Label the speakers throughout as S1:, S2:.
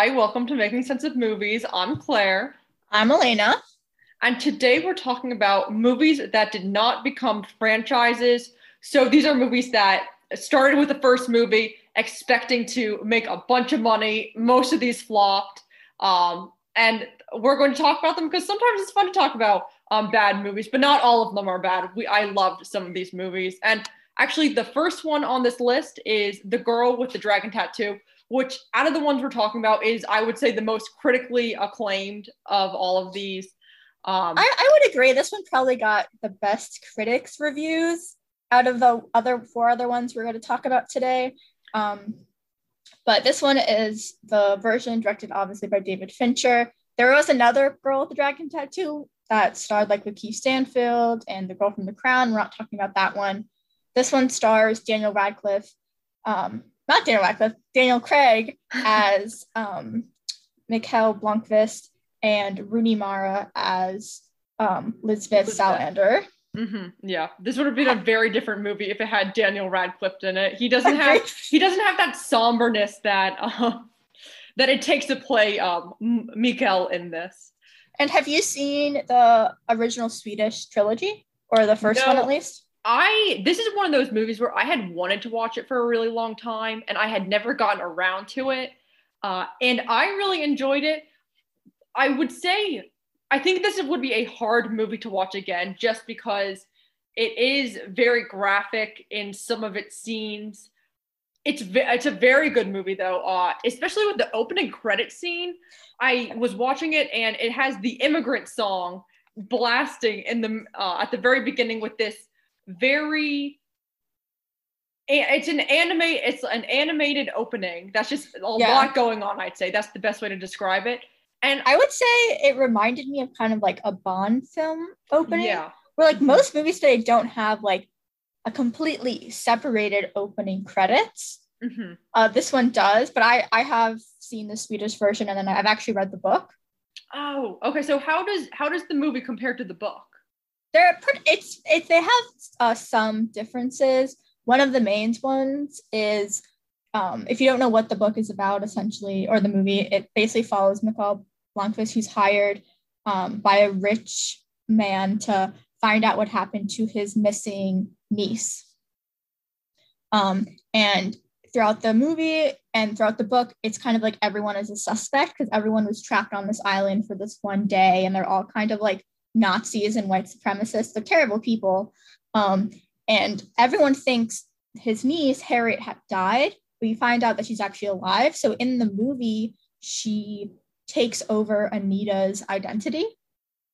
S1: Hi, welcome to Making Sense of Movies. I'm Clare.
S2: I'm Alaina.
S1: And today we're talking about movies that did not become franchises. So these are movies that started with the first movie, expecting to make a bunch of money. Most of these flopped. Um, and we're going to talk about them because sometimes it's fun to talk about um, bad movies, but not all of them are bad. We I loved some of these movies. And actually, the first one on this list is The Girl with the Dragon Tattoo which out of the ones we're talking about is I would say the most critically acclaimed of all of these.
S2: Um, I, I would agree. This one probably got the best critics reviews out of the other four other ones we're going to talk about today. Um, but this one is the version directed obviously by David Fincher. There was another girl with the dragon tattoo that starred like Lakeith Stanfield and the girl from The Crown. We're not talking about that one. This one stars Daniel Radcliffe, um, not Daniel Radcliffe, Daniel Craig as um, Mikael Blomkvist and Rooney Mara as um, Lisbeth. Salander.
S1: Mm-hmm. Yeah, this would have been a very different movie if it had Daniel Radcliffe in it. He doesn't have he doesn't have that somberness that uh, that it takes to play um, Mikael in this.
S2: And have you seen the original Swedish trilogy or the first no, one at least?
S1: I this is one of those movies where I had wanted to watch it for a really long time and I had never gotten around to it. Uh, and I really enjoyed it. I would say I think this would be a hard movie to watch again just because it is very graphic in some of its scenes. It's it's a very good movie though, uh, especially with the opening credit scene. I was watching it and it has the immigrant song blasting in the uh, at the very beginning with this very it's an anime it's an animated opening. That's just a yeah. lot going on i'd say. That's the best way to describe it.
S2: And i would say it reminded me of kind of like a bond film opening yeah. where like most movies today don't have like a completely separated opening credits. Mm-hmm. uh, this one does but i i have seen the swedish version and then i've actually read the book.
S1: Oh okay. So how does how does the movie compare to the book
S2: they're pretty, it's it, they have uh, some differences. One of the main ones is um, if you don't know what the book is about, essentially, or the movie, it basically follows Mikael Blomkvist, who's hired um, by a rich man to find out what happened to his missing niece. Um, and throughout the movie and throughout the book, it's kind of like everyone is a suspect because everyone was trapped on this island for this one day, and they're all kind of like Nazis and white supremacists. They're terrible people. Um, and everyone thinks his niece, Harriet, had died, but you find out that she's actually alive. So in the movie, she takes over Anita's identity,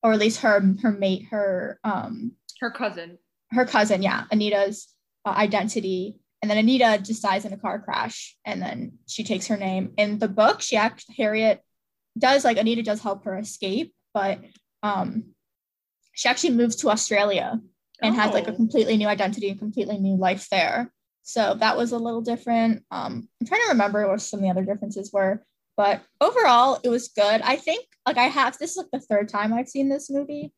S2: or at least her her mate, her um
S1: her cousin.
S2: Her cousin, yeah, Anita's uh, identity. And then Anita just dies in a car crash, and then she takes her name. In the book, she actually Harriet does like Anita does help her escape, but um she actually moved to Australia and oh. has like a oh. completely new identity and completely new life there. So that was a little different. Um, I'm trying to remember what some of the other differences were, but overall it was good. I think like I have this is like the third time I've seen this movie.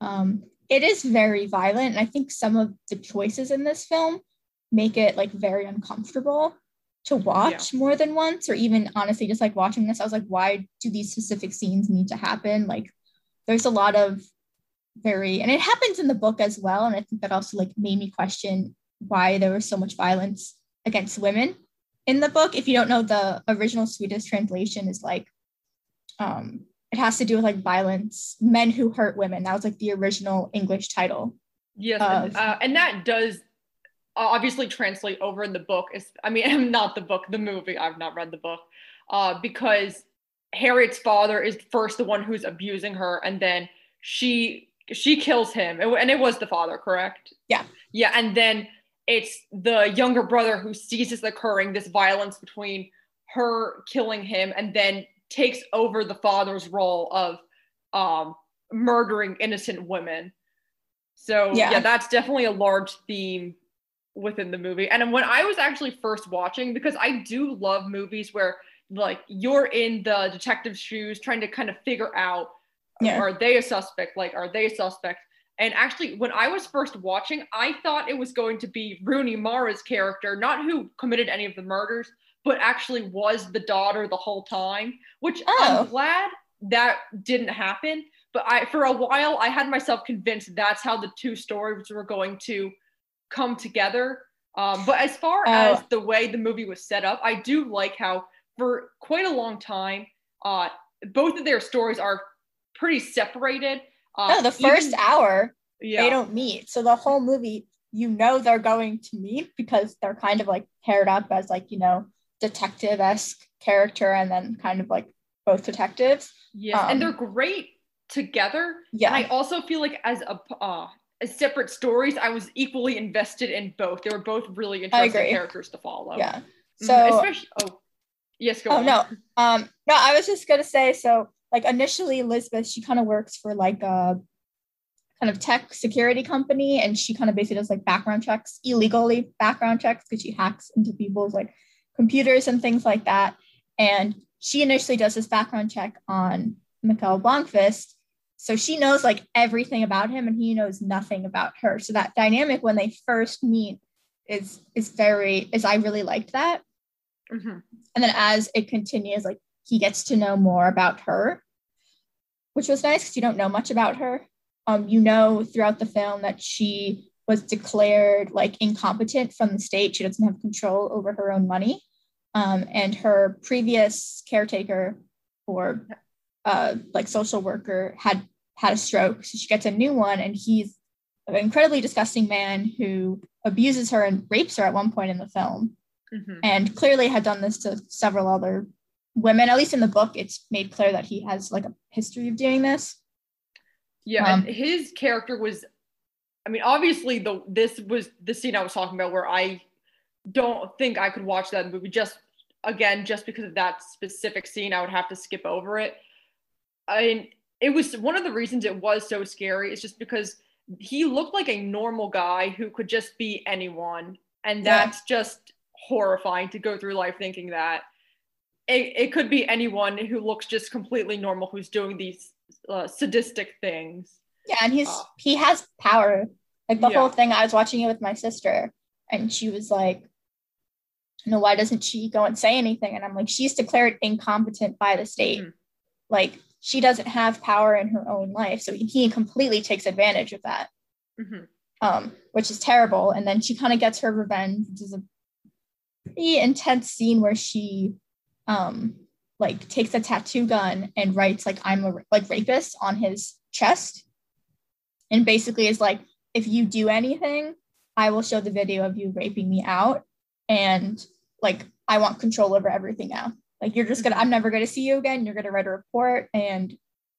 S2: Um, it is very violent, and I think some of the choices in this film make it like very uncomfortable to watch yeah. more than once, or even honestly, just like watching this, I was like, why do these specific scenes need to happen? Like, there's a lot of very and it happens in the book as well. And i think that also like made me question why there was so much violence against women in the book. If you don't know the original swedish translation is like um it has to do with like violence men who hurt women. That was like the original english title
S1: yes of, and, uh, and that does obviously translate over in the book. Is i mean i'm not the book the movie. I've not read the book. Uh because harriet's father is first the one who's abusing her and then she she kills him and it was the father correct?
S2: Yeah.
S1: Yeah and then it's the younger brother who sees this occurring this violence between her killing him and then takes over the father's role of um, murdering innocent women. So yeah. yeah that's definitely a large theme within the movie. And when i was actually first watching because i do love movies where like you're in the detective's shoes trying to kind of figure out yeah. are they a suspect? Like, are they a suspect? And actually, when I was first watching, I thought it was going to be Rooney Mara's character, not who committed any of the murders, but actually was the daughter the whole time, which
S2: Oh.
S1: I'm glad that didn't happen. But I, for a while, I had myself convinced that's how the two stories were going to come together. Um, but as far
S2: Oh.
S1: as the way the movie was set up, I do like how for quite a long time, uh, both of their stories are pretty separated. Uh,
S2: no, the first
S1: even-
S2: hour
S1: yeah,
S2: they don't meet. So the whole movie, you know, they're going to meet because they're kind of like paired up as like you know detective esque character, and then kind of like both detectives.
S1: Yeah,
S2: um,
S1: and they're great together.
S2: Yeah,
S1: And I also feel like as a uh, as separate stories, I was equally invested in both. They were both really interesting characters to follow.
S2: yeah.
S1: Mhm,
S2: So
S1: especially oh yes, go
S2: Oh
S1: on.
S2: no. Um no, I was just gonna say so like initially Elizabeth, she kind of works for like a kind of tech security company and she kind of basically does like background checks, illegally background checks because she hacks into people's like computers and things like that. And she initially does this background check on Mikael Blomkvist. So she knows like everything about him and he knows nothing about her. So that dynamic when they first meet is is very is I really liked that
S1: Mhm.
S2: and then as it continues like he gets to know more about her which was nice because you don't know much about her. Um you know throughout the film that she was declared like incompetent from the state. She doesn't have control over her own money. Um, and her previous caretaker or uh, like social worker had had a stroke. So she gets a new one and he's an incredibly disgusting man who abuses her and rapes her at one point in the film
S1: Mhm.
S2: and clearly had done this to several other women. At least in the book, it's made clear that he has like a history of doing this.
S1: Yeah,
S2: Um,
S1: and his character was I mean, obviously the this was the scene I was talking about where I don't think I could watch that movie just again just because of that specific scene I would have to skip over it. I mean, it was one of the reasons it was so scary is just because he looked like a normal guy who could just be anyone and
S2: Yeah.
S1: that's just horrifying to go through life thinking that it, it could be anyone who looks just completely normal who's doing these uh, sadistic things.
S2: Yeah, and he's
S1: Oh.
S2: he has power. Like the
S1: Yeah.
S2: whole thing, I was watching it with my sister, and she was like, "No, why doesn't she go and say anything?" And I'm like, "She's declared incompetent by the state.
S1: Mhm.
S2: Like she doesn't have power in her own life, so he completely takes advantage of that."
S1: Mhm.
S2: um, which is terrible. And then she kind of gets her revenge, which is a pretty intense scene where she um, like takes a tattoo gun and writes like I'm a like rapist on his chest, and basically is like, if you do anything, I will show the video of you raping me out, and like I want control over everything now. Like you're just gonna, I'm never gonna see you again. You're gonna write a report, and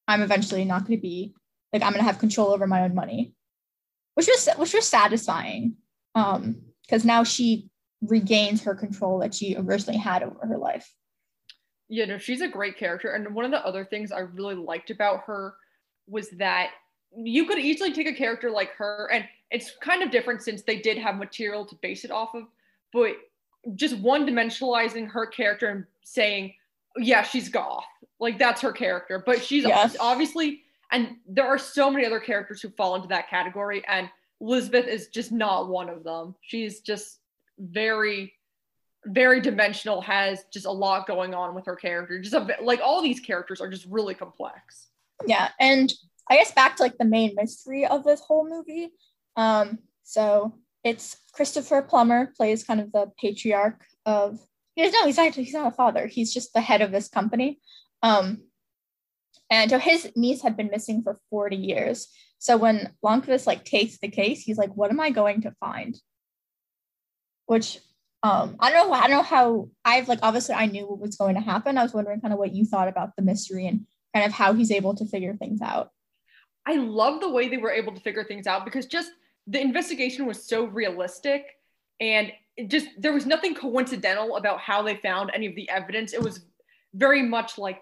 S2: I'm eventually not gonna be like I'm gonna have control over my own money which was which was satisfying um because now she regains her control that she originally had over her life
S1: Yeah, know, she's a great character. And one of the other things I really liked about her was that you could easily take a character like her, and it's kind of different since they did have material to base it off of, but just one dimensionalizing her character and saying, yeah, she's goth. Like that's her character. But she's
S2: Yeah.
S1: obviously, and there are so many other characters who fall into that category, and Elizabeth is just not one of them. She's just very very dimensional has just a lot going on with her character. Just a, like all these characters are just really complex.
S2: Yeah and i guess back to like the main mystery of this whole movie um so it's christopher plummer plays kind of the patriarch of he's no he's actually he's not a father he's just the head of this company um and so his niece had been missing for 40 years. So when Blomkvist like takes the case he's like what am i going to find? Which um i don't know i don't know how i've like obviously i knew what was going to happen. I was wondering kind of what you thought about the mystery and kind of how he's able to figure things out.
S1: I love the way they were able to figure things out because just the investigation was so realistic and just there was nothing coincidental about how they found any of the evidence. It was very much like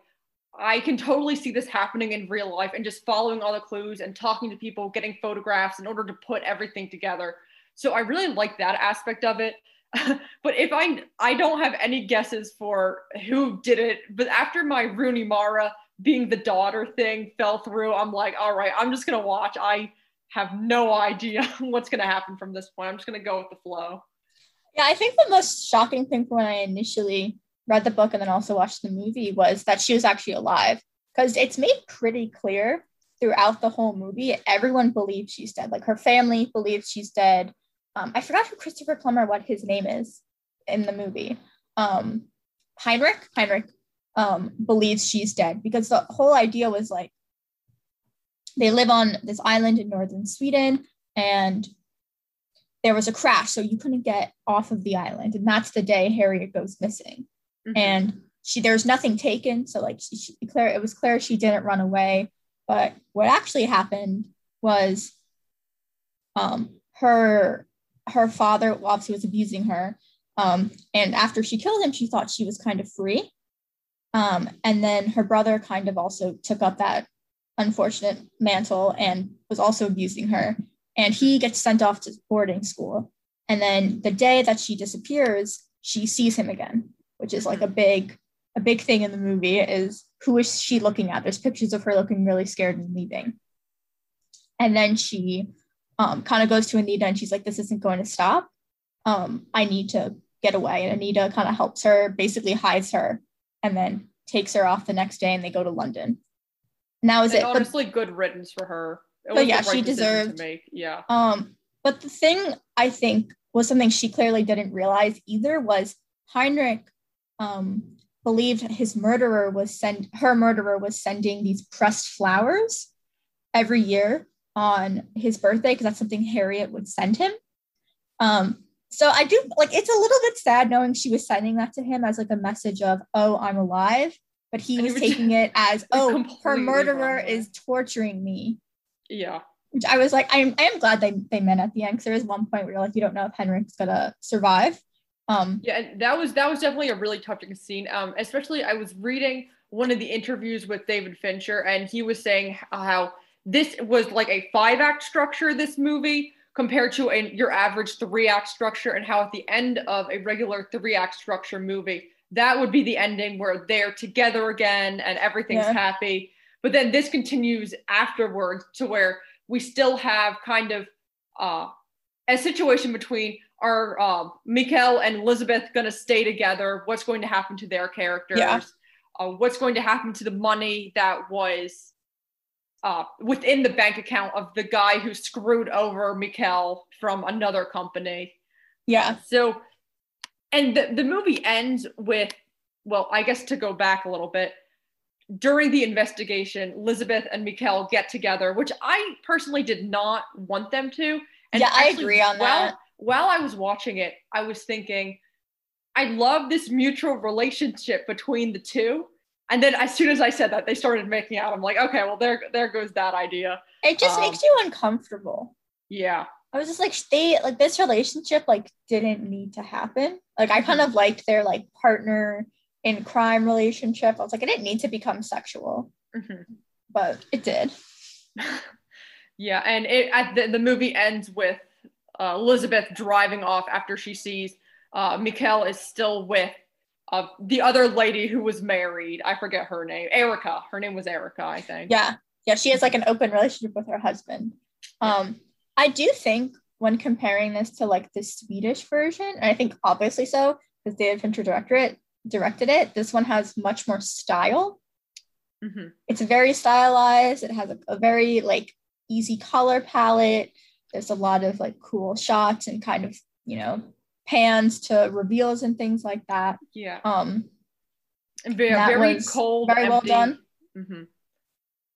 S1: i can totally see this happening in real life and just following all the clues and talking to people getting photographs in order to put everything together. So i really like that aspect of it but if I I don't have any guesses for who did it, but after my Rooney Mara being the daughter thing fell through, I'm like, all right, I'm just gonna watch. I have no idea what's gonna happen from this point. I'm just gonna go with the flow.
S2: Yeah, I think the most shocking thing for when I initially read the book and then also watched the movie was that she was actually alive because it's made pretty clear throughout the whole movie. Everyone believes she's dead. Like her family believes she's dead. Um, I forgot who Christopher Plummer, what his name is in the movie. Um, Heinrich, Heinrich um, believes she's dead because the whole idea was like they live on this island in northern Sweden and there was a crash, so you couldn't get off of the island. And that's the day Harriet goes missing. Mm-hmm. And she there's nothing taken. So like she, she clear it was clear she didn't run away. But what actually happened was um her her father obviously was abusing her. Um, and after she killed him, she thought she was kind of free. Um, and then her brother kind of also took up that unfortunate mantle and was also abusing her. And he gets sent off to boarding school. And then the day that she disappears, she sees him again, which is like a big, a big thing in the movie is who is she looking at? There's pictures of her looking really scared and leaving. And then she um, kind of goes to Anita and she's like, this isn't going to stop. Um, I need to get away. And Anita kind of helps her, basically hides her, and then takes her off the next day and they go to London. And that was and it.
S1: Honestly, but, good riddance for her.
S2: It but yeah, right she deserved
S1: to make. Yeah.
S2: Um, but the thing I think was something she clearly didn't realize either was Heinrich um, believed his murderer was send her murderer was sending these pressed flowers every year on his birthday because that's something Harriet would send him. Um, so I do like it's a little bit sad knowing she was sending that to him as like a message of oh I'm alive, but he was taking it as oh her murderer wrong. is torturing me.
S1: Yeah.
S2: Which I was like, I am I am glad they they met at the end because there is one point where you're like, you don't know if Henrik's gonna survive. Um
S1: Yeah, and that was that was definitely a really touching scene. Um, especially I was reading one of the interviews with David Fincher, and he was saying how this was like a five act structure, this movie, compared to a, your average three act structure, and how at the end of a regular three act structure movie, that would be the ending where they're together again and everything's yeah. happy. But then this continues afterwards to where we still have kind of uh, a situation between are uh, Mikkel and Elizabeth going to stay together? What's going to happen to their characters? Yeah. Uh, what's going to happen to the money that was uh, within the bank account of the guy who screwed over Mikkel from another company?
S2: Yeah.
S1: So, and the, the movie ends with, well, I guess to go back a little bit, during the investigation, Elizabeth and Mikkel get together, which I personally did not want them to.
S2: And yeah, I agree on
S1: while,
S2: that.
S1: While I was watching it, I was thinking, I love this mutual relationship between the two. And then as soon as I said that, they started making out. I'm like, okay, well there there goes that idea.
S2: It just um, makes you uncomfortable.
S1: Yeah.
S2: I was just like they like this relationship like didn't need to happen. Like I kind of liked their like partner in crime relationship. I was like, I didn't need to become sexual, mm-hmm. but it did.
S1: yeah, and it at the, the movie ends with uh, Elizabeth driving off after she sees uh, Mikkel is still with uh, the other lady who was married. I forget her name. Erica. Her name was Erica, I think.
S2: Yeah, yeah. She has like an open relationship with her husband. Um, I do think when comparing this to like the Swedish version, and I think obviously so because David Fincher directed it, directed it. This one has much more style. Mm-hmm. It's very stylized. It has a, a, very like easy color palette. There's a lot of like cool shots and kind of you know pans to reveals and things like that.
S1: Yeah.
S2: Um.
S1: And very, very cold.
S2: Very empty. well done.
S1: Mm-hmm.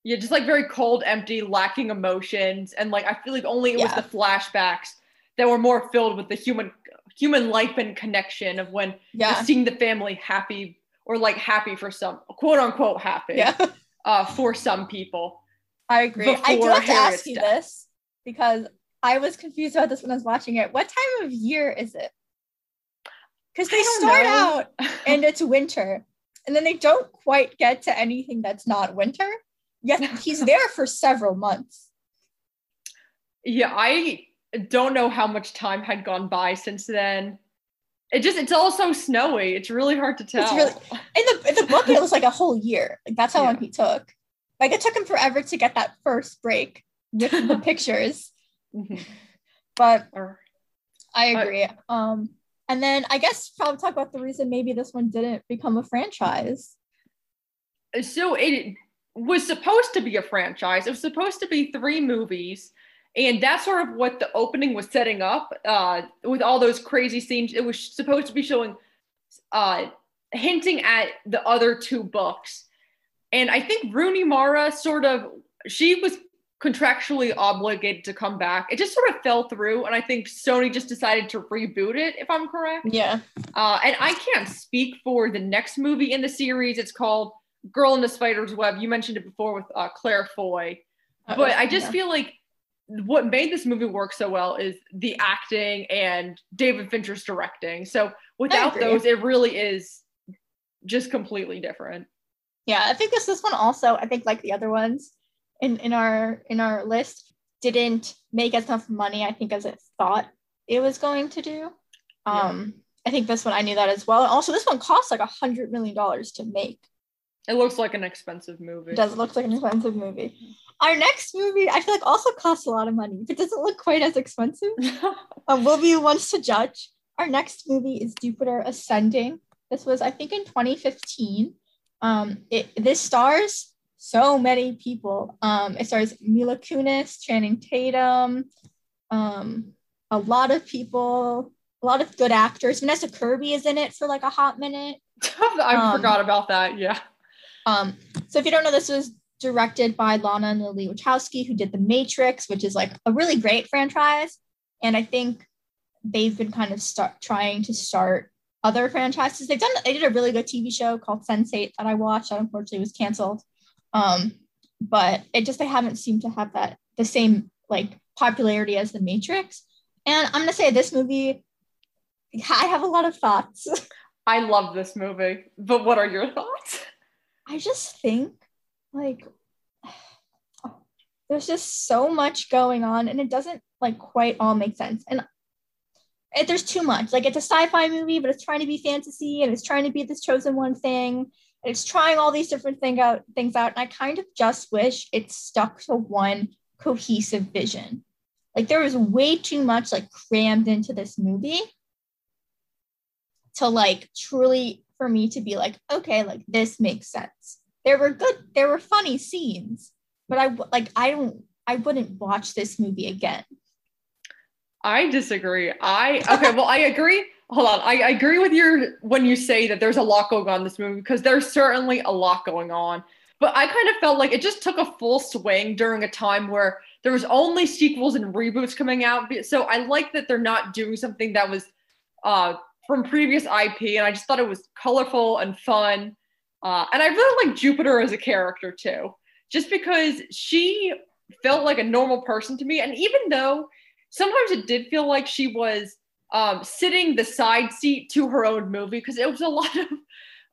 S1: Yeah, just like very cold, empty, lacking emotions, and like I feel like only it yeah. was the flashbacks that were more filled with the human human life and connection of when yeah. seeing the family happy or like happy for some quote unquote happy
S2: yeah.
S1: uh, for some people.
S2: I agree. I do have to ask you this because I was confused about this when I was watching it. What time of year is it? Because they start know. out and it's winter, and then they don't quite get to anything that's not winter. Yet he's there for several months.
S1: Yeah, I don't know how much time had gone by since then. It just it's all so snowy. It's really hard to tell. Really,
S2: in the in the book, it was like a whole year. Like that's how yeah. long he took. Like it took him forever to get that first break with the pictures. Mm-hmm. But I agree. Um And then I guess probably talk about the reason maybe this one didn't become a franchise.
S1: So it was supposed to be a franchise. It was supposed to be three movies. And that's sort of what the opening was setting up uh, with all those crazy scenes. It was supposed to be showing, uh, hinting at the other two books. And I think Rooney Mara sort of, she was contractually obligated to come back. It just sort of fell through, and I think Sony just decided to reboot it, if I'm correct.
S2: Yeah.
S1: Uh, and I can't speak for the next movie in the series. It's called Girl in the Spider's Web. You mentioned it before with uh, Claire Foy, but I just yeah. feel like what made this movie work so well is the acting and David Fincher's directing. So without those, it really is just completely different.
S2: Yeah, I think this this one also. I think like the other ones in in our in our list didn't make as much money. I think as it thought it was going to do. Um, yeah. I think this one I knew that as well. And also, this one costs like a hundred million dollars to make.
S1: It looks like an expensive movie.
S2: It does look like an expensive movie. Our next movie, I feel like, also costs a lot of money, but doesn't look quite as expensive. um, we'll be ones to judge. Our next movie is Jupiter Ascending. This was, I think, in 2015. Um, it, this stars so many people. Um, it stars Mila Kunis, Channing Tatum, um, a lot of people, a lot of good actors. Vanessa Kirby is in it for like a hot minute.
S1: I um, forgot about that. Yeah.
S2: Um, so if you don't know, this was directed by Lana and Lily Wachowski, who did The Matrix, which is like a really great franchise. And I think they've been kind of start trying to start other franchises. They've done they did a really good TV show called Sense8 that I watched that unfortunately was canceled. Um, but it just they haven't seemed to have that the same like popularity as The Matrix. And I'm gonna say this movie, I have a lot of thoughts.
S1: I love this movie, but what are your thoughts?
S2: I just think like there's just so much going on and it doesn't like quite all make sense. And it, there's too much. Like it's a sci-fi movie, but it's trying to be fantasy and it's trying to be this chosen one thing it's trying all these different thing out things out and i kind of just wish it stuck to one cohesive vision. Like there was way too much like crammed into this movie to like truly for me to be like okay like this makes sense. There were good there were funny scenes but i like i don't i wouldn't watch this movie again.
S1: I disagree. I okay well i agree hold on. I, I, agree with your when you say that there's a lot going on in this movie because there's certainly a lot going on. But I kind of felt like it just took a full swing during a time where there was only sequels and reboots coming out. So I like that they're not doing something that was uh, from previous IP, and I just thought it was colorful and fun. Uh, and I really like Jupiter as a character too, just because she felt like a normal person to me. And even though sometimes it did feel like she was um, sitting the side seat to her own movie because it was a lot of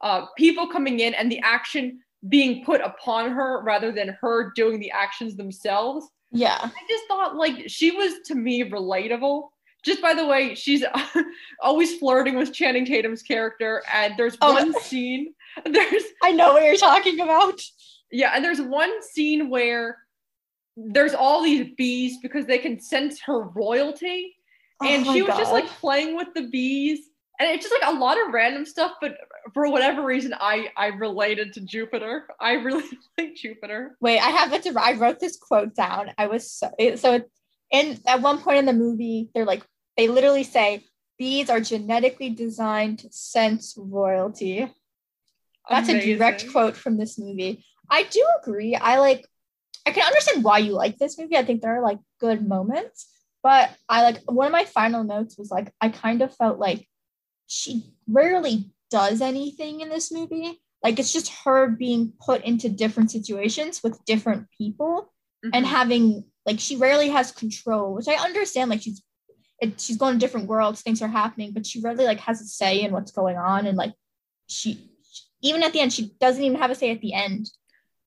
S1: uh, people coming in and the action being put upon her rather than her doing the actions themselves.
S2: Yeah.
S1: I just thought like she was to me relatable. Just by the way, she's always flirting with Channing Tatum's character, and there's oh. one scene. There's
S2: I know what you're talking about.
S1: Yeah, and there's one scene where there's all these bees because they can sense her royalty Oh and oh she was God. just like playing with the bees. And it's just like a lot of random stuff but for whatever reason i i related to jupiter. I really like jupiter.
S2: Wait i have it to i wrote this quote down. I was so so and at one point in the movie they're like they literally say bees are genetically designed to sense royalty. That's Amazing. a direct quote from this movie. I do agree. I like i can understand why you like this movie. I think there are like good moments but I like one of my final notes was like, I kind of felt like she rarely does anything in this movie. Like it's just her being put into different situations with different people mm-hmm. and having like she rarely has control, which I understand. Like she's it, she's going to different worlds, things are happening, but she rarely like has a say in what's going on. And like she even at the end, she doesn't even have a say at the end.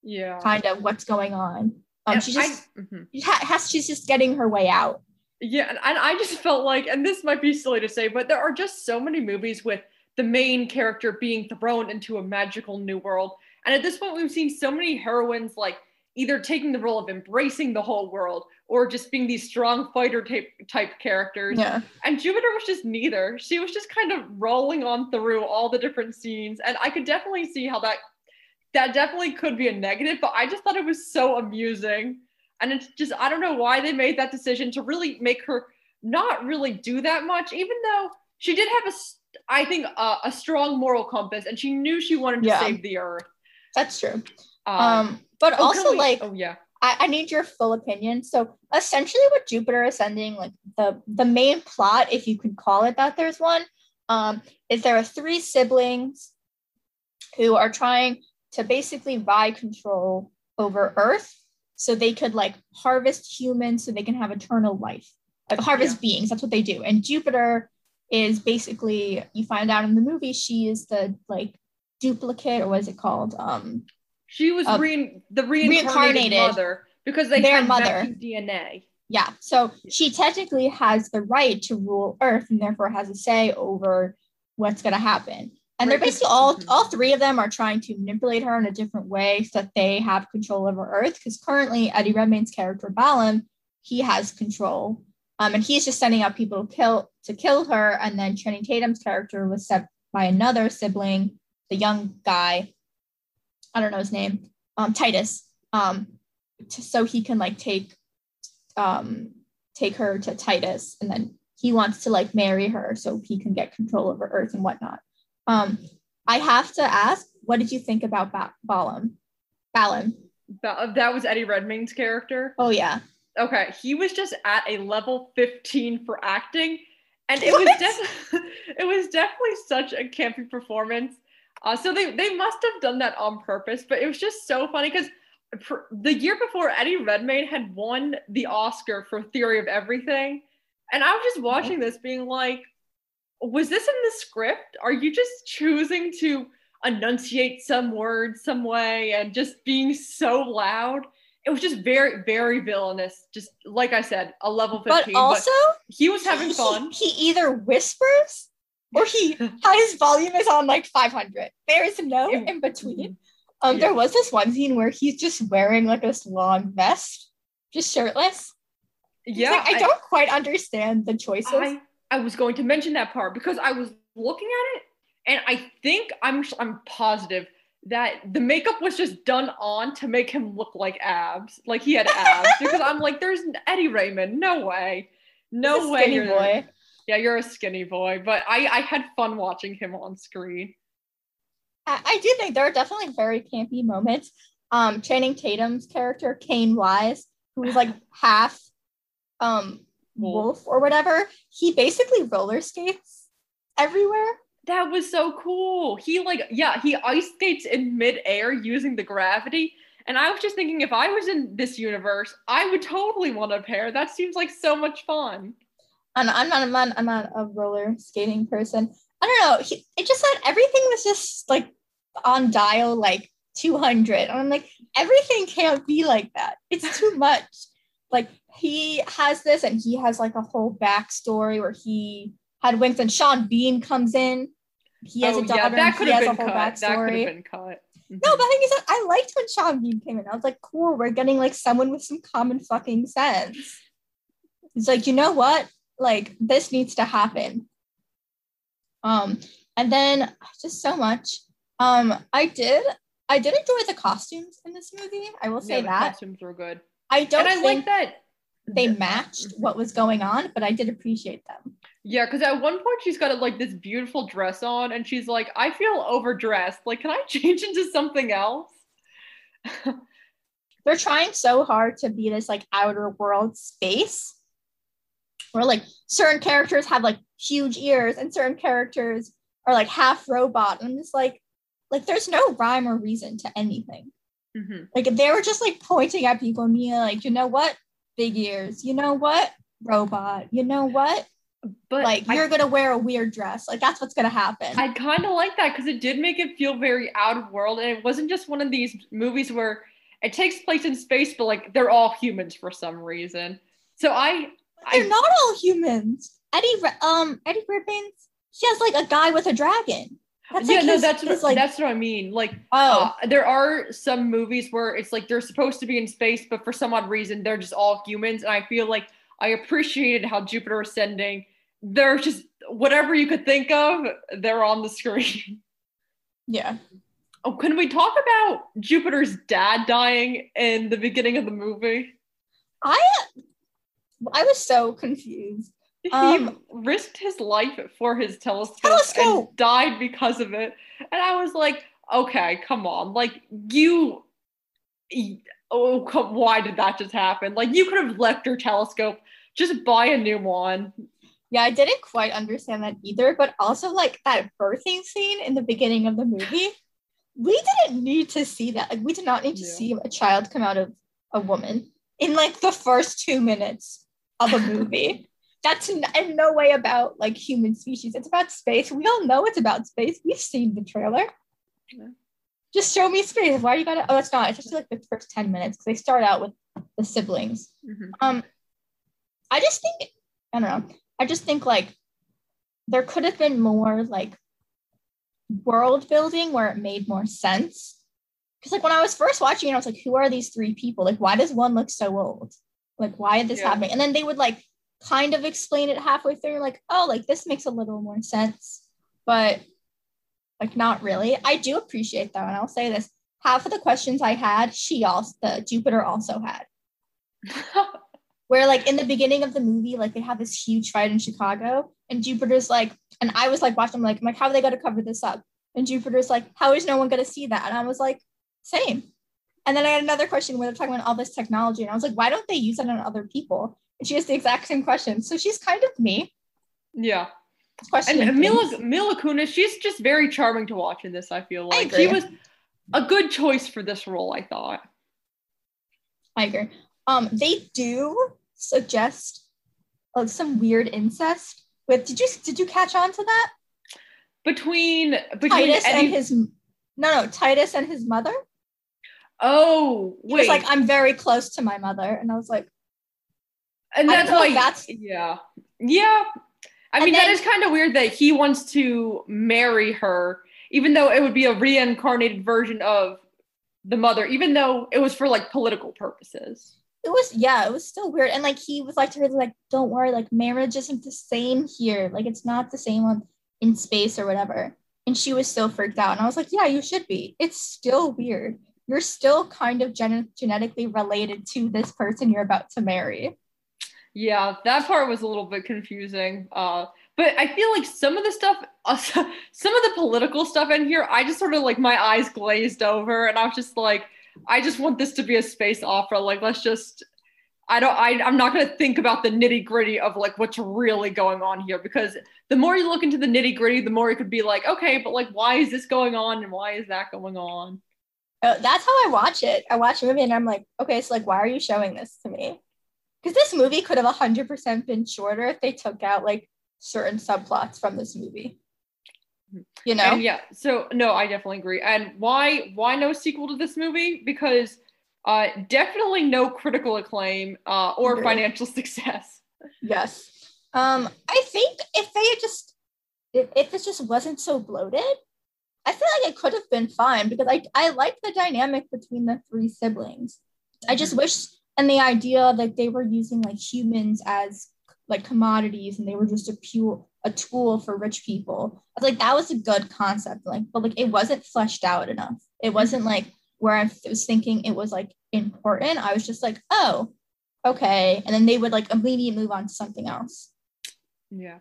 S1: Yeah.
S2: Kind of what's going on. Um, she just I, mm-hmm. has she's just getting her way out.
S1: Yeah, and, I just felt like, and this might be silly to say, but there are just so many movies with the main character being thrown into a magical new world. And at this point, we've seen so many heroines like either taking the role of embracing the whole world or just being these strong fighter type type characters.
S2: Yeah.
S1: And Jupiter was just neither. She was just kind of rolling on through all the different scenes. And I could definitely see how that that definitely could be a negative, but I just thought it was so amusing. And it's just I don't know why they made that decision to really make her not really do that much, even though she did have a I think a, a strong moral compass and she knew she wanted to
S2: Yeah.
S1: save the earth.
S2: That's true.
S1: Um,
S2: Um, but
S1: oh,
S2: also
S1: we-
S2: like
S1: oh yeah.
S2: I, I need your full opinion. So essentially what Jupiter Ascending, like the the main plot, if you could call it that, there's one, um, is there are three siblings who are trying to basically buy control over Earth so they could like harvest humans so they can have eternal life. Like harvest beings, that's what they do. And Jupiter is basically you find out in the movie she is the like duplicate or what is it called? Um
S1: She was
S2: uh,
S1: rein- the reincarnated,
S2: reincarnated.
S1: mother because they
S2: Their
S1: had
S2: mother.
S1: DNA.
S2: Yeah. So she technically has the right to rule Earth and therefore has a say over what's going to happen. And they're basically all all three of them are trying to manipulate her in a different way so that they have control over Earth. Because currently Eddie Redmayne's character Balem, he has control. Um, and he's just sending out people to kill to kill her. And then Channing Tatum's character was set by another sibling, the young guy. I don't know his name. Um, Titus. Um, to, so he can like take um take her to Titus and then he wants to like marry her so he can get control over Earth and whatnot. Um, I have to ask, what did you think about ba- Balem? Balem.
S1: That, that was Eddie Redmayne's character.
S2: Oh yeah.
S1: Okay, he was just at a level 15 for acting, and it was
S2: What?
S1: definitely it was definitely such a campy performance. Uh, so they they must have done that on purpose, but it was just so funny because the year before Eddie Redmayne had won the Oscar for Theory of Everything, and I was just watching this, being like, was this in the script? Are you just choosing to enunciate some words some way and just being so loud? It was just very, very villainous. Just like I said, a level 15.
S2: But also
S1: he was having fun.
S2: He, either whispers or he his volume is on like 500. There is no
S1: It-
S2: in between. Um,
S1: Yeah.
S2: there was this one scene where he's just wearing like this long vest, just shirtless. He's
S1: Yeah,
S2: like, I, don't quite understand the choices.
S1: I, I was going to mention that part because I was looking at it and I think I'm I'm positive that the makeup was just done on to make him look like abs, like he had abs. because I'm like, there's Eddie Redmayne, no way, no way,
S2: skinny
S1: you're
S2: boy.
S1: Yeah, you're a skinny boy, but I I had fun watching him on screen.
S2: I, I do think there are definitely very campy moments. Um, Channing Tatum's character, Caine Wise, who's like half um wolf or whatever, he basically roller skates everywhere.
S1: That was so cool. He like yeah, he ice skates in midair using the gravity. And I was just thinking if I was in this universe, I would totally want a pair. That seems like so much fun.
S2: And I'm not, I'm not, I'm not a roller skating person. I don't know. He, it just said everything was just like on dial like 200. And I'm like, everything can't be like that. It's too much. Like he has this, and he has like a whole backstory where he had wings, and Sean Bean comes in. He has
S1: oh,
S2: a daughter.
S1: yeah, that could
S2: he
S1: have
S2: has
S1: been
S2: a
S1: cut. That could have been cut.
S2: No, but the thing is that I liked when Sean Bean came in. I was like, cool, we're getting like someone with some common fucking sense. It's like, you know what? Like this needs to happen. Um, and then just so much. Um, I did I did enjoy the costumes in this movie. I will say
S1: yeah, the
S2: that.
S1: costumes were good.
S2: I don't
S1: and I
S2: think
S1: like that
S2: they matched what was going on, but I did appreciate them.
S1: Yeah, because at one point she's got like this beautiful dress on, and she's like, "I feel overdressed. Like, can I change into something else?"
S2: they're trying so hard to be this like outer world space where like certain characters have like huge ears and certain characters are like half robot and I'm just like like there's no rhyme or reason to anything
S1: Mhm.
S2: like they were just like pointing at people and being like you know what big ears? You know what robot? You know what?
S1: But
S2: like
S1: I-
S2: you're gonna wear a weird dress. Like that's what's gonna happen.
S1: I kind of like that because it did make it feel very out of world, and it wasn't just one of these movies where it takes place in space, but like they're all humans for some reason. So I,
S2: But they're
S1: I-
S2: not all humans. Eddie um eddie Redmayne, he has like a guy with a dragon That's
S1: yeah,
S2: like
S1: no,
S2: his-
S1: that's
S2: his,
S1: what,
S2: like
S1: that's what I mean. Like,
S2: oh
S1: uh, there are some movies where it's like they're supposed to be in space, but for some odd reason they're just all humans. And I feel like I appreciated how Jupiter Ascending. They're just whatever you could think of, they're on the screen.
S2: yeah.
S1: Oh, can we talk about Jupiter's dad dying in the beginning of the movie?
S2: I I was so confused. Um,
S1: he risked his life for his telescope,
S2: Telescope!
S1: and died because of it. And I was like, okay, come on. Like, you, oh, come, why did that just happen? Like, you could have left your telescope, just buy a new one.
S2: Yeah, I didn't quite understand that either, but also like that birthing scene in the beginning of the movie, we didn't need to see that. Like, we did not need to
S1: Yeah.
S2: see a child come out of a woman in like the first two minutes of a movie. That's n- in no way about like human species. It's about space. We all know it's about space. We've seen the trailer.
S1: Yeah.
S2: Just show me space. Why are you gotta? Oh, it's not. It's just like the first ten minutes because they start out with the siblings.
S1: Mhm.
S2: Um, I just think I don't know. I just think like there could have been more like world building where it made more sense. Because like when I was first watching it, I was like, who are these three people? Like, why does one look so old? Like, why is this
S1: Yeah.
S2: happening? And then they would like kind of explain it halfway through, like, oh, like this makes a little more sense, but like not really. I do appreciate though, and I'll say this: half of the questions I had, she also the Jupiter also had where like in the beginning of the movie, like they have this huge fight in Chicago, and Jupiter's like, and I was like watching, like, I'm like, how are they gonna cover this up? And Jupiter's like, how is no one gonna see that? And I was like, same. And then I had another question where they're talking about all this technology, and I was like, why don't they use it on other people? And she has the exact same question. So she's kind of me.
S1: yeah.
S2: Questioning
S1: And Mila. Mila Kunis, she's just very charming to watch in this, I feel
S2: I
S1: like. She was a good choice for this role, I thought.
S2: I agree. Um, they do suggest like some weird incest. With did you did you catch on to that?
S1: Between between
S2: Titus
S1: Eddie,
S2: and his no no Titus and his mother.
S1: Oh,
S2: He was like, I'm very close to my mother. And I was like,
S1: and that's why
S2: that's-
S1: yeah. Yeah. I mean
S2: then-
S1: that is kind of weird that he wants to marry her, even though it would be a reincarnated version of the mother, even though it was for like political purposes.
S2: it was, yeah, it was still weird. And like, he was like to her, like, don't worry, like, marriage isn't the same here. Like, it's not the same on in space or whatever. And she was still freaked out. And I was like, yeah, you should be. It's still weird. You're still kind of gen- genetically related to this person you're about to marry.
S1: Yeah, that part was a little bit confusing. Uh, but I feel like some of the stuff, uh, some of the political stuff in here, I just sort of like my eyes glazed over, and I was just like, I just want this to be a space opera. Like, let's just. I don't. I, I'm not going to think about the nitty gritty of like what's really going on here because the more you look into the nitty gritty, the more it could be like, okay, but like, why is this going on and why is that going on?
S2: Uh, that's how I watch it. I watch a movie and I'm like, okay, so like, why are you showing this to me? Because this movie could have 100% been shorter if they took out like certain subplots from this movie. You know?
S1: And yeah, so no, I definitely agree. And why why no sequel to this movie? Because uh definitely no critical acclaim uh or
S2: Agree.
S1: financial success.
S2: Yes. Um, I think if they had just if, if this just wasn't so bloated, I feel like it could have been fine because I I like the dynamic between the three siblings. I just wish and the idea that they were using like humans as like commodities and they were just a pure a tool for rich people. I was like that was a good concept, like but like it wasn't fleshed out enough. It wasn't like where I was thinking it was like important. I was just like, oh, okay. And then they would like immediately move on to something else.
S1: Yeah.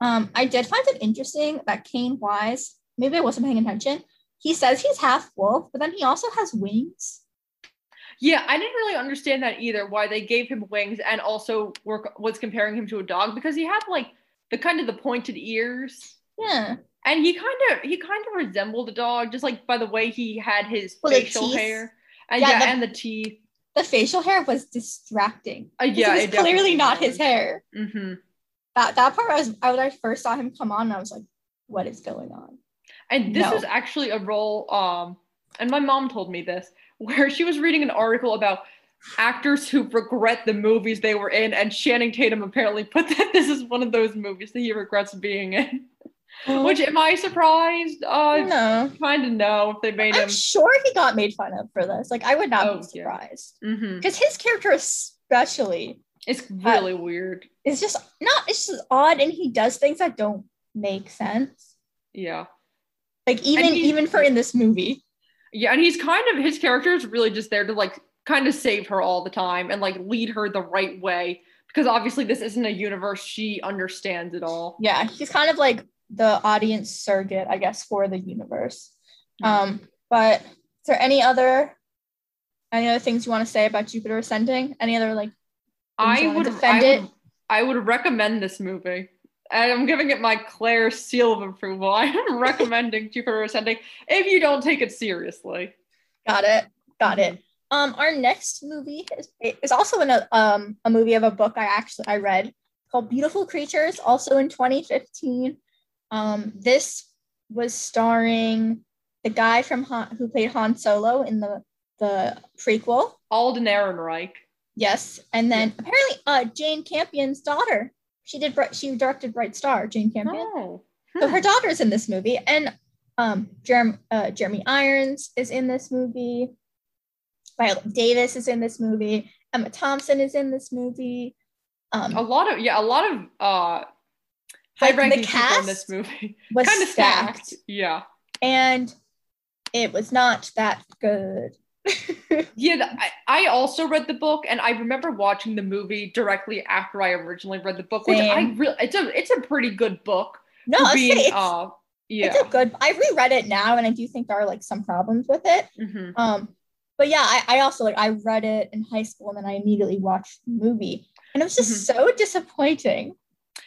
S2: Um, I did find it interesting that Caine Wise, maybe I wasn't paying attention. He says he's half wolf, but then he also has wings.
S1: Yeah, I didn't really understand that either, why they gave him wings and also were was comparing him to a dog because he had like the kind of the pointed ears.
S2: Yeah.
S1: And he kind of he kind of resembled a dog, just like by the way he had his
S2: Well,
S1: facial hair. And
S2: Yeah,
S1: yeah,
S2: the-
S1: and the teeth.
S2: The facial hair was distracting.
S1: Uh, yeah,
S2: it
S1: it
S2: was clearly not
S1: was.
S2: his hair.
S1: Mm-hmm.
S2: That that part I was I, when I first saw him come on, I was like, what is going on?
S1: And this
S2: No.
S1: is actually a role, um, and my mom told me this, where she was reading an article about actors who regret the movies they were in, and Channing Tatum apparently put that this is one of those movies that he regrets being in. Which am I surprised? Uh,
S2: no,
S1: kind of no. If they made
S2: I'm
S1: him.
S2: sure he got made fun of for this. Like, I would not
S1: Oh,
S2: be
S1: yeah.
S2: surprised because his character, especially,
S1: It's really weird.
S2: It's just not. It's just odd, and he does things that don't make sense.
S1: Yeah.
S2: Like even even for in this movie.
S1: Yeah, and he's kind of his character is really just there to like kind of save her all the time and like lead her the right way because obviously this isn't a universe she understands at all.
S2: Yeah, he's kind of like the audience surrogate, I guess, for the universe. Um, but is there any other any other things you want to say about Jupiter Ascending? Any other like
S1: I would,
S2: defend
S1: I
S2: it?
S1: I would recommend this movie. And I'm giving it my Clare seal of approval. I am recommending Jupiter Ascending if you don't take it seriously.
S2: got it, got it. Um, our next movie is is also in a um a movie of a book I actually I read called Beautiful Creatures, also in 2015. Um, this was starring the guy from Han, who played Han Solo in the the prequel.
S1: Alden Ehrenreich.
S2: Yes, and then apparently uh Jane Campion's daughter. She did she directed Bright Star, Jane Campion.
S1: Oh.
S2: So her daughter's in this movie, and um Jerem, uh, Jeremy Irons is in this movie. Viola Davis is in this movie. Emma Thompson is in this movie. Um,
S1: A lot of yeah, a lot of uh high ranking people in this movie.
S2: was
S1: kind of
S2: stacked,
S1: stacked. Yeah.
S2: and it was not that good.
S1: Yeah, I, I also read the book, and I remember watching the movie directly after I originally read the book, which I
S2: Same.
S1: really it's a it's a pretty good book.
S2: no,
S1: for
S2: I'll say
S1: being,
S2: it's,
S1: uh, yeah.
S2: it's a good. I reread it now, and I do think there are like some problems with it.
S1: Mhm.
S2: Um, but yeah, I, I also like I read it in high school, and then I immediately watched the movie, and it was just
S1: Mhm.
S2: so disappointing.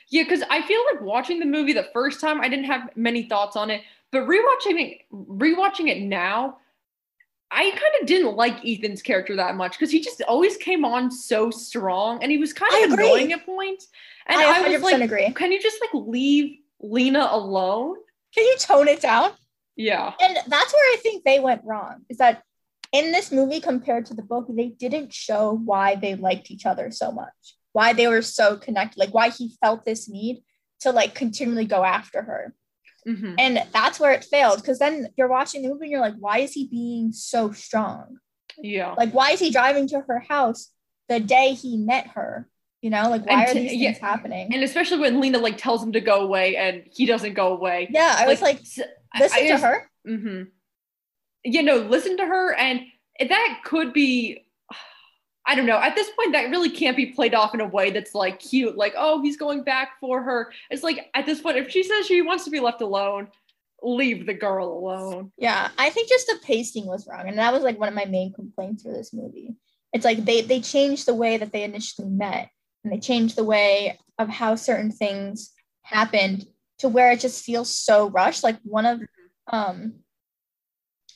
S1: Yeah, because I feel like watching the movie the first time, I didn't have many thoughts on it, but rewatching it, rewatching it now, I kind of didn't like Ethan's character that much because he just always came on so strong, and he was kind of annoying at points. And
S2: I
S1: I,
S2: 100%
S1: was like,
S2: agree.
S1: can you just like leave Lena alone?
S2: Can you tone it down?
S1: Yeah.
S2: And that's where I think they went wrong. Is that in this movie compared to the book, they didn't show why they liked each other so much, why they were so connected, like why he felt this need to like continually go after her.
S1: Mhm.
S2: And that's where it failed because then you're watching the movie and you're like, why is he being so strong?
S1: Yeah.
S2: Like, why is he driving to her house the day he met her? You know, like, why are
S1: to-
S2: these
S1: yeah.
S2: things happening?
S1: And especially when Lena like tells him to go away and he doesn't go away.
S2: yeah, I was like, listen
S1: I
S2: to
S1: just-
S2: her.
S1: Mm-hmm. You know, listen to her, and that could be. I don't know. At this point, that really can't be played off in a way that's like cute, like, oh, he's going back for her. It's like at this point, if she says she wants to be left alone, leave the girl alone.
S2: Yeah, I think just the pacing was wrong, and that was like one of my main complaints for this movie. It's like they they changed the way that they initially met, and they changed the way of how certain things happened to where it just feels so rushed. Like one of um,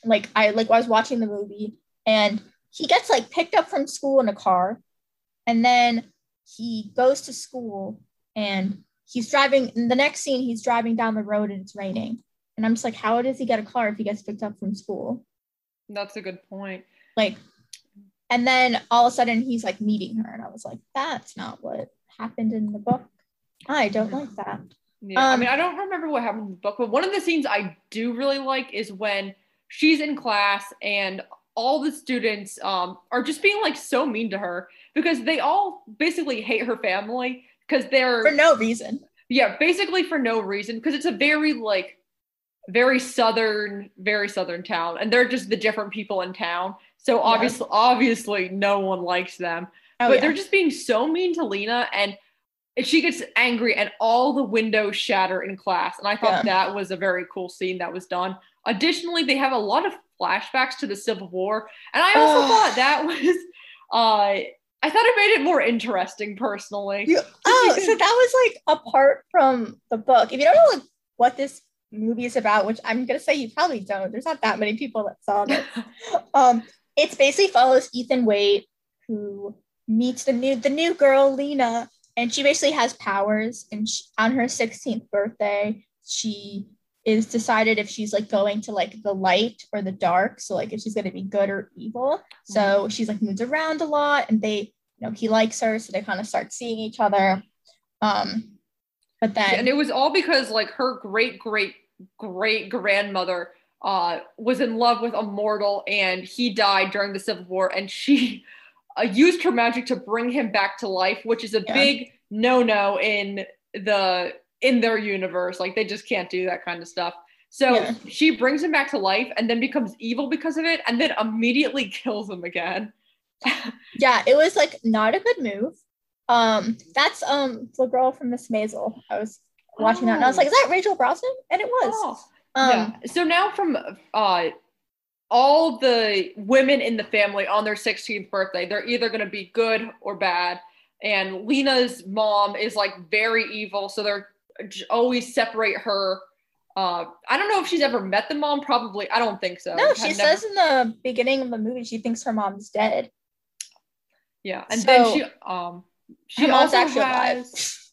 S2: like I like I was watching the movie, and he gets like picked up from school in a car, and then he goes to school, and he's driving. In the next scene, he's driving down the road, and it's raining. And I'm just like, how does he get a car if he gets picked up from school?
S1: That's a good point.
S2: Like, and then all of a sudden he's like meeting her. And I was like, that's not what happened in the book. I don't like that.
S1: Yeah, I
S2: Um,
S1: mean, I don't remember what happened in the book, but one of the scenes I do really like is when she's in class and all the students um, are just being like so mean to her because they all basically hate her family because they're
S2: For no reason.
S1: yeah, basically for no reason because it's a very like very southern, very southern town, and they're just the different people in town. So obviously, obviously, no one likes them
S2: Oh,
S1: but
S2: yeah.
S1: they're just being so mean to Lena and she gets angry and all the windows shatter in class. And I thought
S2: Yeah.
S1: that was a very cool scene that was done. Additionally, they have a lot of flashbacks to the Civil War. And I also
S2: Ugh.
S1: thought that was uh I thought it made it more interesting personally.
S2: You- oh, so that was like apart from the book. If you don't know like, what this movie is about, which I'm gonna say you probably don't, there's not that many people that saw this. um, it's basically follows Ethan Wate, who meets the new the new girl Lena, and she basically has powers. And she, on her 16th birthday, she is decided if she's like going to like the light or the dark. So like if she's gonna be good or evil. So she's like moves around a lot, and they, you know, he likes her, so they kind of start seeing each other. Um, But then
S1: and it was all because like her great great great grandmother uh, was in love with a mortal and he died during the Civil War and she uh, used her magic to bring him back to life, which is a
S2: Yeah.
S1: big no no in the in their universe. Like they just can't do that kind of stuff. So
S2: Yeah.
S1: she brings him back to life and then becomes evil because of it and then immediately kills him again.
S2: yeah, it was like not a good move. Um, that's um the girl from Miss Maisel. I was watching that and I was like, is that Rachel Brosnahan? And it was.
S1: Oh.
S2: Um,
S1: yeah. So now from uh all the women in the family on their 16th birthday, they're either going to be good or bad. And Lena's mom is like very evil, so they're always separate her. Uh, I don't know if she's ever met the mom. Probably, I don't think so.
S2: no, she
S1: never-
S2: says in the beginning of the movie she thinks her mom's dead.
S1: yeah, and
S2: So-
S1: then she um she also
S2: actually alive.
S1: has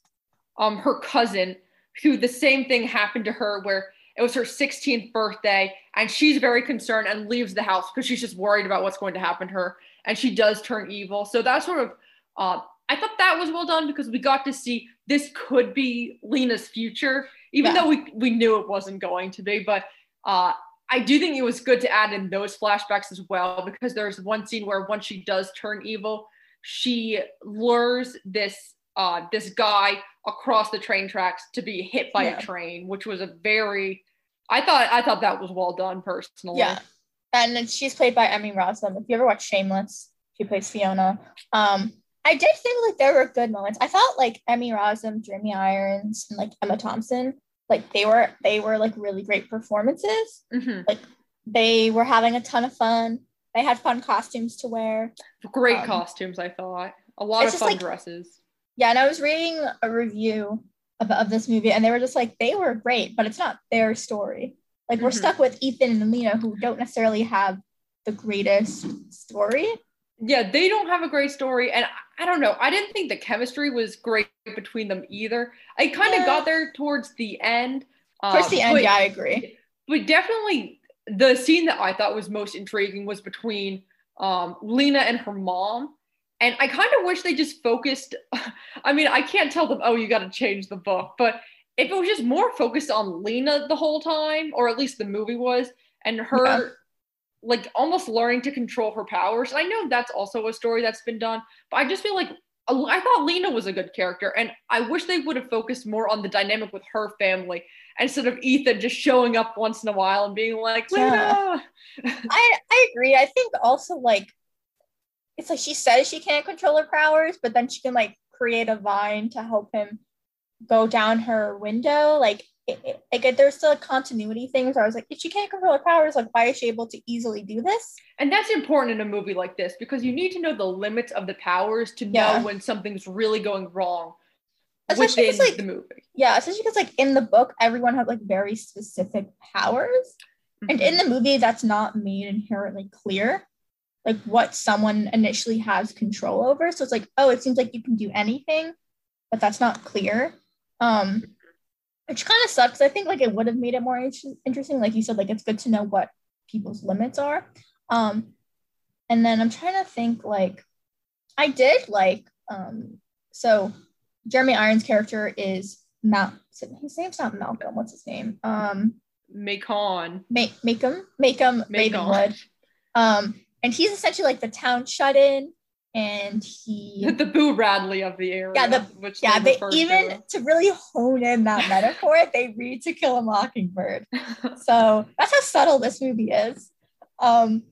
S1: um her cousin who the same thing happened to her where it was her 16th birthday and she's very concerned and leaves the house because she's just worried about what's going to happen to her and she does turn evil so that's sort of uh, i thought that was well done because we got to see this could be lena's future even
S2: Yeah.
S1: though we, we knew it wasn't going to be but uh, i do think it was good to add in those flashbacks as well because there's one scene where once she does turn evil she lures this uh, this guy across the train tracks to be hit by
S2: Yeah.
S1: a train, which was a very I thought I thought that was well done personally.
S2: Yeah. And then she's played by Emmy Rossum. If you ever watch Shameless, she plays Fiona. Um, I did think like there were good moments. I felt like Emmy Rossum, Jeremy Irons, and like Emma Thompson, like they were they were like really great performances.
S1: Mhm.
S2: They were having a ton of fun. They had fun costumes to wear.
S1: Great
S2: Um,
S1: costumes, I thought. A lot of fun
S2: like-
S1: dresses.
S2: Yeah, and I was reading a review of, of this movie, and they were just like they were great, but it's not their story. Like we're
S1: Mhm.
S2: stuck with Ethan and Lena, who don't necessarily have the greatest story.
S1: Yeah, they don't have a great story, and I- don't know. I didn't think the chemistry was great between them either. I kind of
S2: Yeah.
S1: got there towards the end. uh,
S2: Towards the end,
S1: but-
S2: yeah, I agree.
S1: but definitely the scene that I thought was most intriguing was between um, Lena and her mom. And I kind of wish they just focused. I mean, I can't tell them, oh, you got to change the book. But if it was just more focused on Lena the whole time, or at least the movie was, and her
S2: Yeah.
S1: Like almost learning to control her powers. And I know that's also a story that's been done, but I just feel like I thought Lena was a good character, and I wish they would have focused more on the dynamic with her family instead of Ethan just showing up once in a while and being like,
S2: Yeah. I I agree. I think also like it's like she says she can't control her powers, but then she can like create a vine to help him go down her window. Like it, it, like there's still continuity things. Where I was like, if she can't control her powers, like why is she able to easily do this?
S1: And that's important in a movie like this because you need to know the limits of the powers to know
S2: Yeah.
S1: when something's really going wrong
S2: Especially
S1: within
S2: like,
S1: the movie.
S2: Yeah, especially because like in the book, everyone has like very specific powers. And
S1: Mhm.
S2: in the movie, that's not made inherently clear, like what someone initially has control over. So it's like, oh, it seems like you can do anything, but that's not clear. Um, which kind of sucks. I think like it would have made it more inter- interesting. Like you said, like it's good to know what people's limits are. Um, and then I'm trying to think like I did like um, so Jeremy Irons' character is Mal. His name's not Malcolm. What's his name? Um,
S1: Macon.
S2: make make him make him Ravenwood. Um, and he's essentially like the town shut in, and he
S1: the Boo Radley of the area.
S2: Yeah, the-
S1: which
S2: yeah
S1: they
S2: they
S1: refer to
S2: even to really hone in that metaphor they read To Kill a Mockingbird. So that's how subtle this movie is. Um,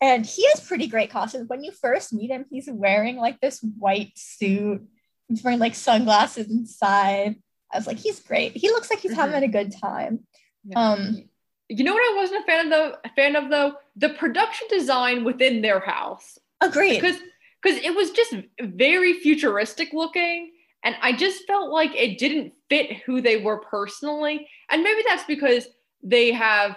S2: and he has pretty great costumes. When you first meet him, he's wearing like this white suit. He's wearing like sunglasses inside. I was like, he's great. He looks like he's having a good time.
S1: Yeah.
S2: Um,
S1: you know what I wasn't a fan of though? A fan of though the production design within their house
S2: agreed.
S1: because because it was just very futuristic looking, and I just felt like it didn't fit who they were personally, and maybe that's because they have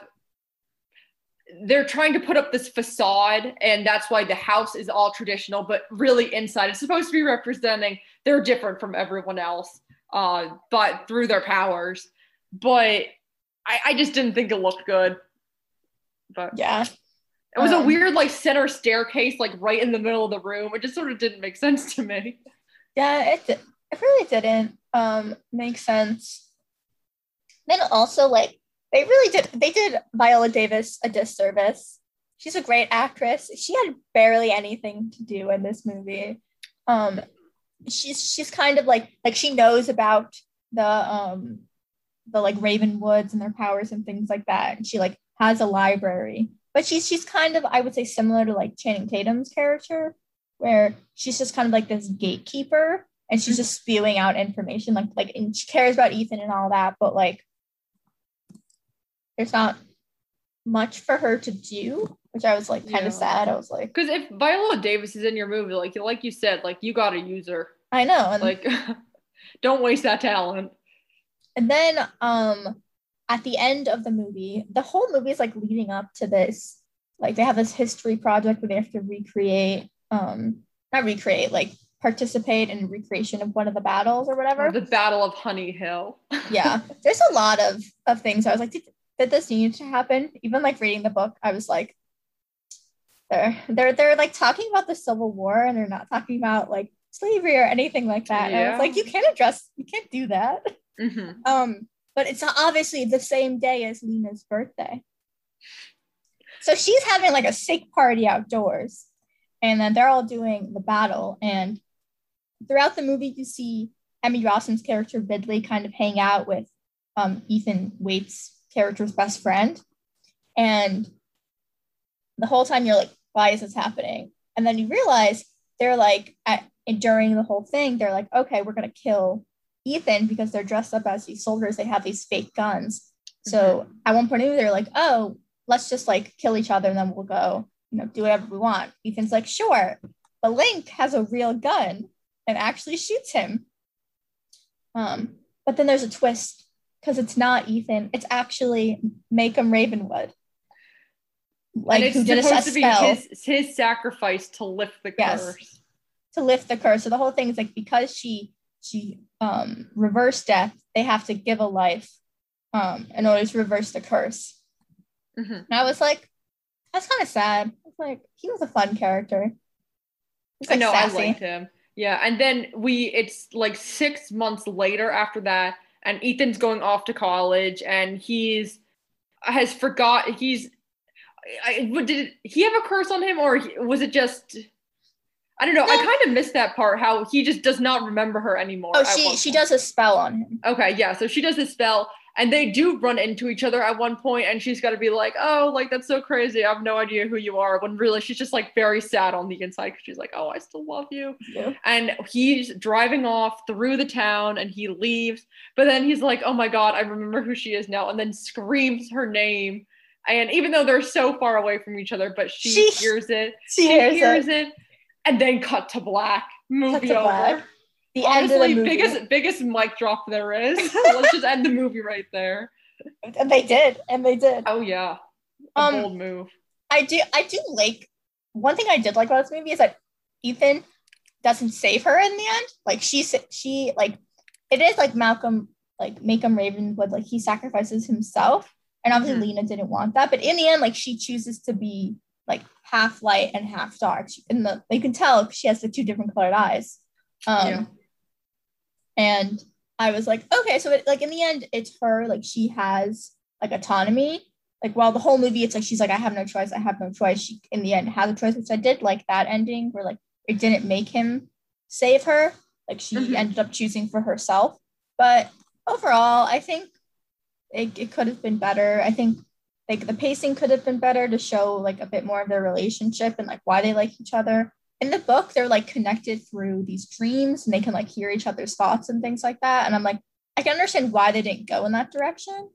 S1: they're trying to put up this facade and that's why the house is all traditional but really inside it's supposed to be representing they're different from everyone else uh but through their powers but i i just didn't think it looked good but
S2: yeah.
S1: It was a
S2: Um,
S1: weird like center staircase like right in the middle of the room it just sort of didn't make sense to me
S2: Yeah, it it really didn't um make sense. Then also like they really did they did Viola Davis a disservice. She's a great actress. She had barely anything to do in this movie. Um she's she's kind of like like she knows about the um the like Ravenwoods and their powers and things like that. And she like has a library. But she's she's kind of, I would say, similar to like Channing Tatum's character, where she's just kind of like this gatekeeper and she's just spewing out information like like and she cares about Ethan and all that, but like there's not much for her to do, which I was like kind
S1: Yeah.
S2: of sad. I was like,
S1: Because if Viola Davis is in your movie, like like you said, like you gotta use her.
S2: I know. And
S1: Like, don't waste that talent.
S2: And then um at the end of the movie, the whole movie is like leading up to this. Like they have this history project where they have to recreate, um, not recreate, like participate in recreation of one of the battles or whatever.
S1: The Battle of Honey Hill.
S2: yeah. There's a lot of of things. I was like, did, did this need to happen? Even like reading the book, I was like, they're they're they're like talking about the Civil War and they're not talking about like slavery or anything like that. And I was like, you can't address, you can't do that.
S1: hmm
S2: Um, but it's obviously the same day as Lena's birthday. So she's having like a sick party outdoors, and then they're all doing the battle. And throughout the movie, you see Emmy Rossum's character Ridley kind of hang out with um, Ethan Wate's character's best friend, and the whole time you're like, why is this happening? And then you realize they're like, at, during the whole thing, they're like, okay, we're gonna kill Ethan because they're dressed up as these soldiers. They have these fake guns. So at one point, they're like, oh, let's just like kill each other and then we'll go, you know, do whatever we want. Ethan's like, sure. But Link has a real gun and actually shoots him. Um, but then there's a twist because it's not Ethan, it's actually Macon Ravenwood. Like
S1: and it's
S2: who did
S1: supposed to be his his sacrifice to lift the
S2: Yes.
S1: curse.
S2: to lift the curse. So the whole thing is like because she she um reversed death, they have to give a life um in order to reverse the curse.
S1: Mhm.
S2: And I was like, that's kind of sad. I like, he was a fun character. He's
S1: I know
S2: sassy.
S1: I liked him. Yeah, and then we it's like six months later after that, and Ethan's going off to college, and he's has forgot he's. I, I- did he have a curse on him, or was it just? I don't know. I kind of missed that part. How he just does not remember her anymore.
S2: Oh, she she does a spell on him.
S1: Okay, yeah. So she does a spell, and they do run into each other at one point, and she's got to be like, "Oh, like that's so crazy. I have no idea who you are." When really, she's just like very sad on the inside because she's like, "Oh, I still love you." Yeah. And he's driving off through the town, and he leaves. But then he's like, "Oh my god, I remember who she is now," and then screams her name. And even though they're so far away from each other, but she,
S2: She-
S1: hears it.
S2: She
S1: She
S2: hears,
S1: hears
S2: it.
S1: it. And then cut to black. Movie over.
S2: black. The end of the
S1: Honestly,
S2: movie.
S1: biggest biggest mic drop there is. Let's just end the movie right there.
S2: And they did, and they did.
S1: Oh yeah, a
S2: Um,
S1: bold move.
S2: I do I do like one thing I did like about this movie is that Ethan doesn't save her in the end. Like she she like it is like Malcolm like Macon Ravenwood like he sacrifices himself and obviously
S1: Mhm.
S2: Lena didn't want that but in the end like she chooses to be like half light and half dark. In the you can tell she has the two different colored eyes. Um
S1: Yeah.
S2: and I was like okay so it, like in the end it's her like she has like autonomy like while the whole movie it's like she's like i have no choice i have no choice she in the end has a choice which i did like that ending where like it didn't make him save her like she
S1: Mhm.
S2: ended up choosing for herself but overall i think it, it could have been better i think like the pacing could have been better to show like a bit more of their relationship and like why they like each other. In the book they're like connected through these dreams and they can like hear each other's thoughts and things like that. And i'm like i can understand why they didn't go in that direction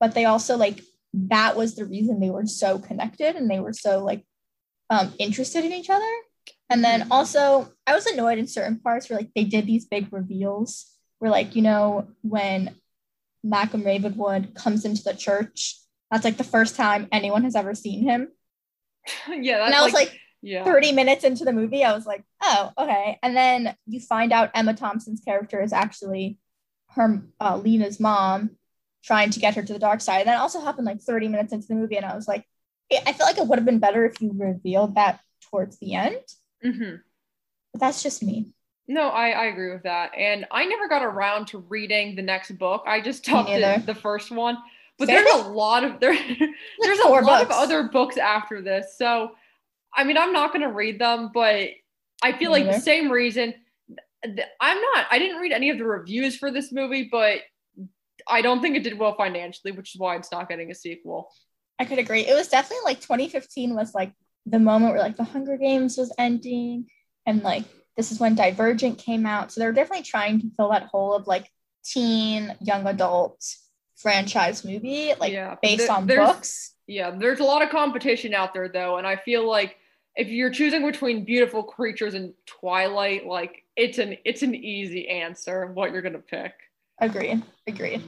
S2: but they also like that was the reason they were so connected and they were so like um interested in each other. And then
S1: Mhm.
S2: also i was annoyed in certain parts where like they did these big reveals where like you know when malcolm ravenwood comes into the church that's like the first time anyone has ever seen him
S1: yeah, that's
S2: and i was like
S1: yeah.
S2: 30 minutes into the movie, I was like, oh, okay. And then you find out Emma Thompson's character is actually her uh, Lena's mom trying to get her to the dark side. And that also happened like 30 minutes into the movie. And I was like, I feel like it would have been better if you revealed that towards the end.
S1: Mhm.
S2: But that's just me.
S1: No, I, I agree with that. And I never got around to reading the next book. I just stopped at the first one. But there's a lot of there there's a lot books. of other books after this. So I mean I'm not gonna read them, but I feel like the same reason. I'm not I didn't read any of the reviews for this movie, but I don't think it did well financially, which is why it's not getting a sequel.
S2: I could agree. It was definitely like 2015 was like the moment where like the Hunger Games was ending and like this is when Divergent came out. So they're definitely trying to fill that hole of like teen, young adult franchise movie, like yeah, based on books.
S1: Yeah, there's a lot of competition out there though, and I feel like if you're choosing between beautiful creatures and Twilight, like it's an it's an easy answer of what you're gonna pick.
S2: Agreed. Agreed.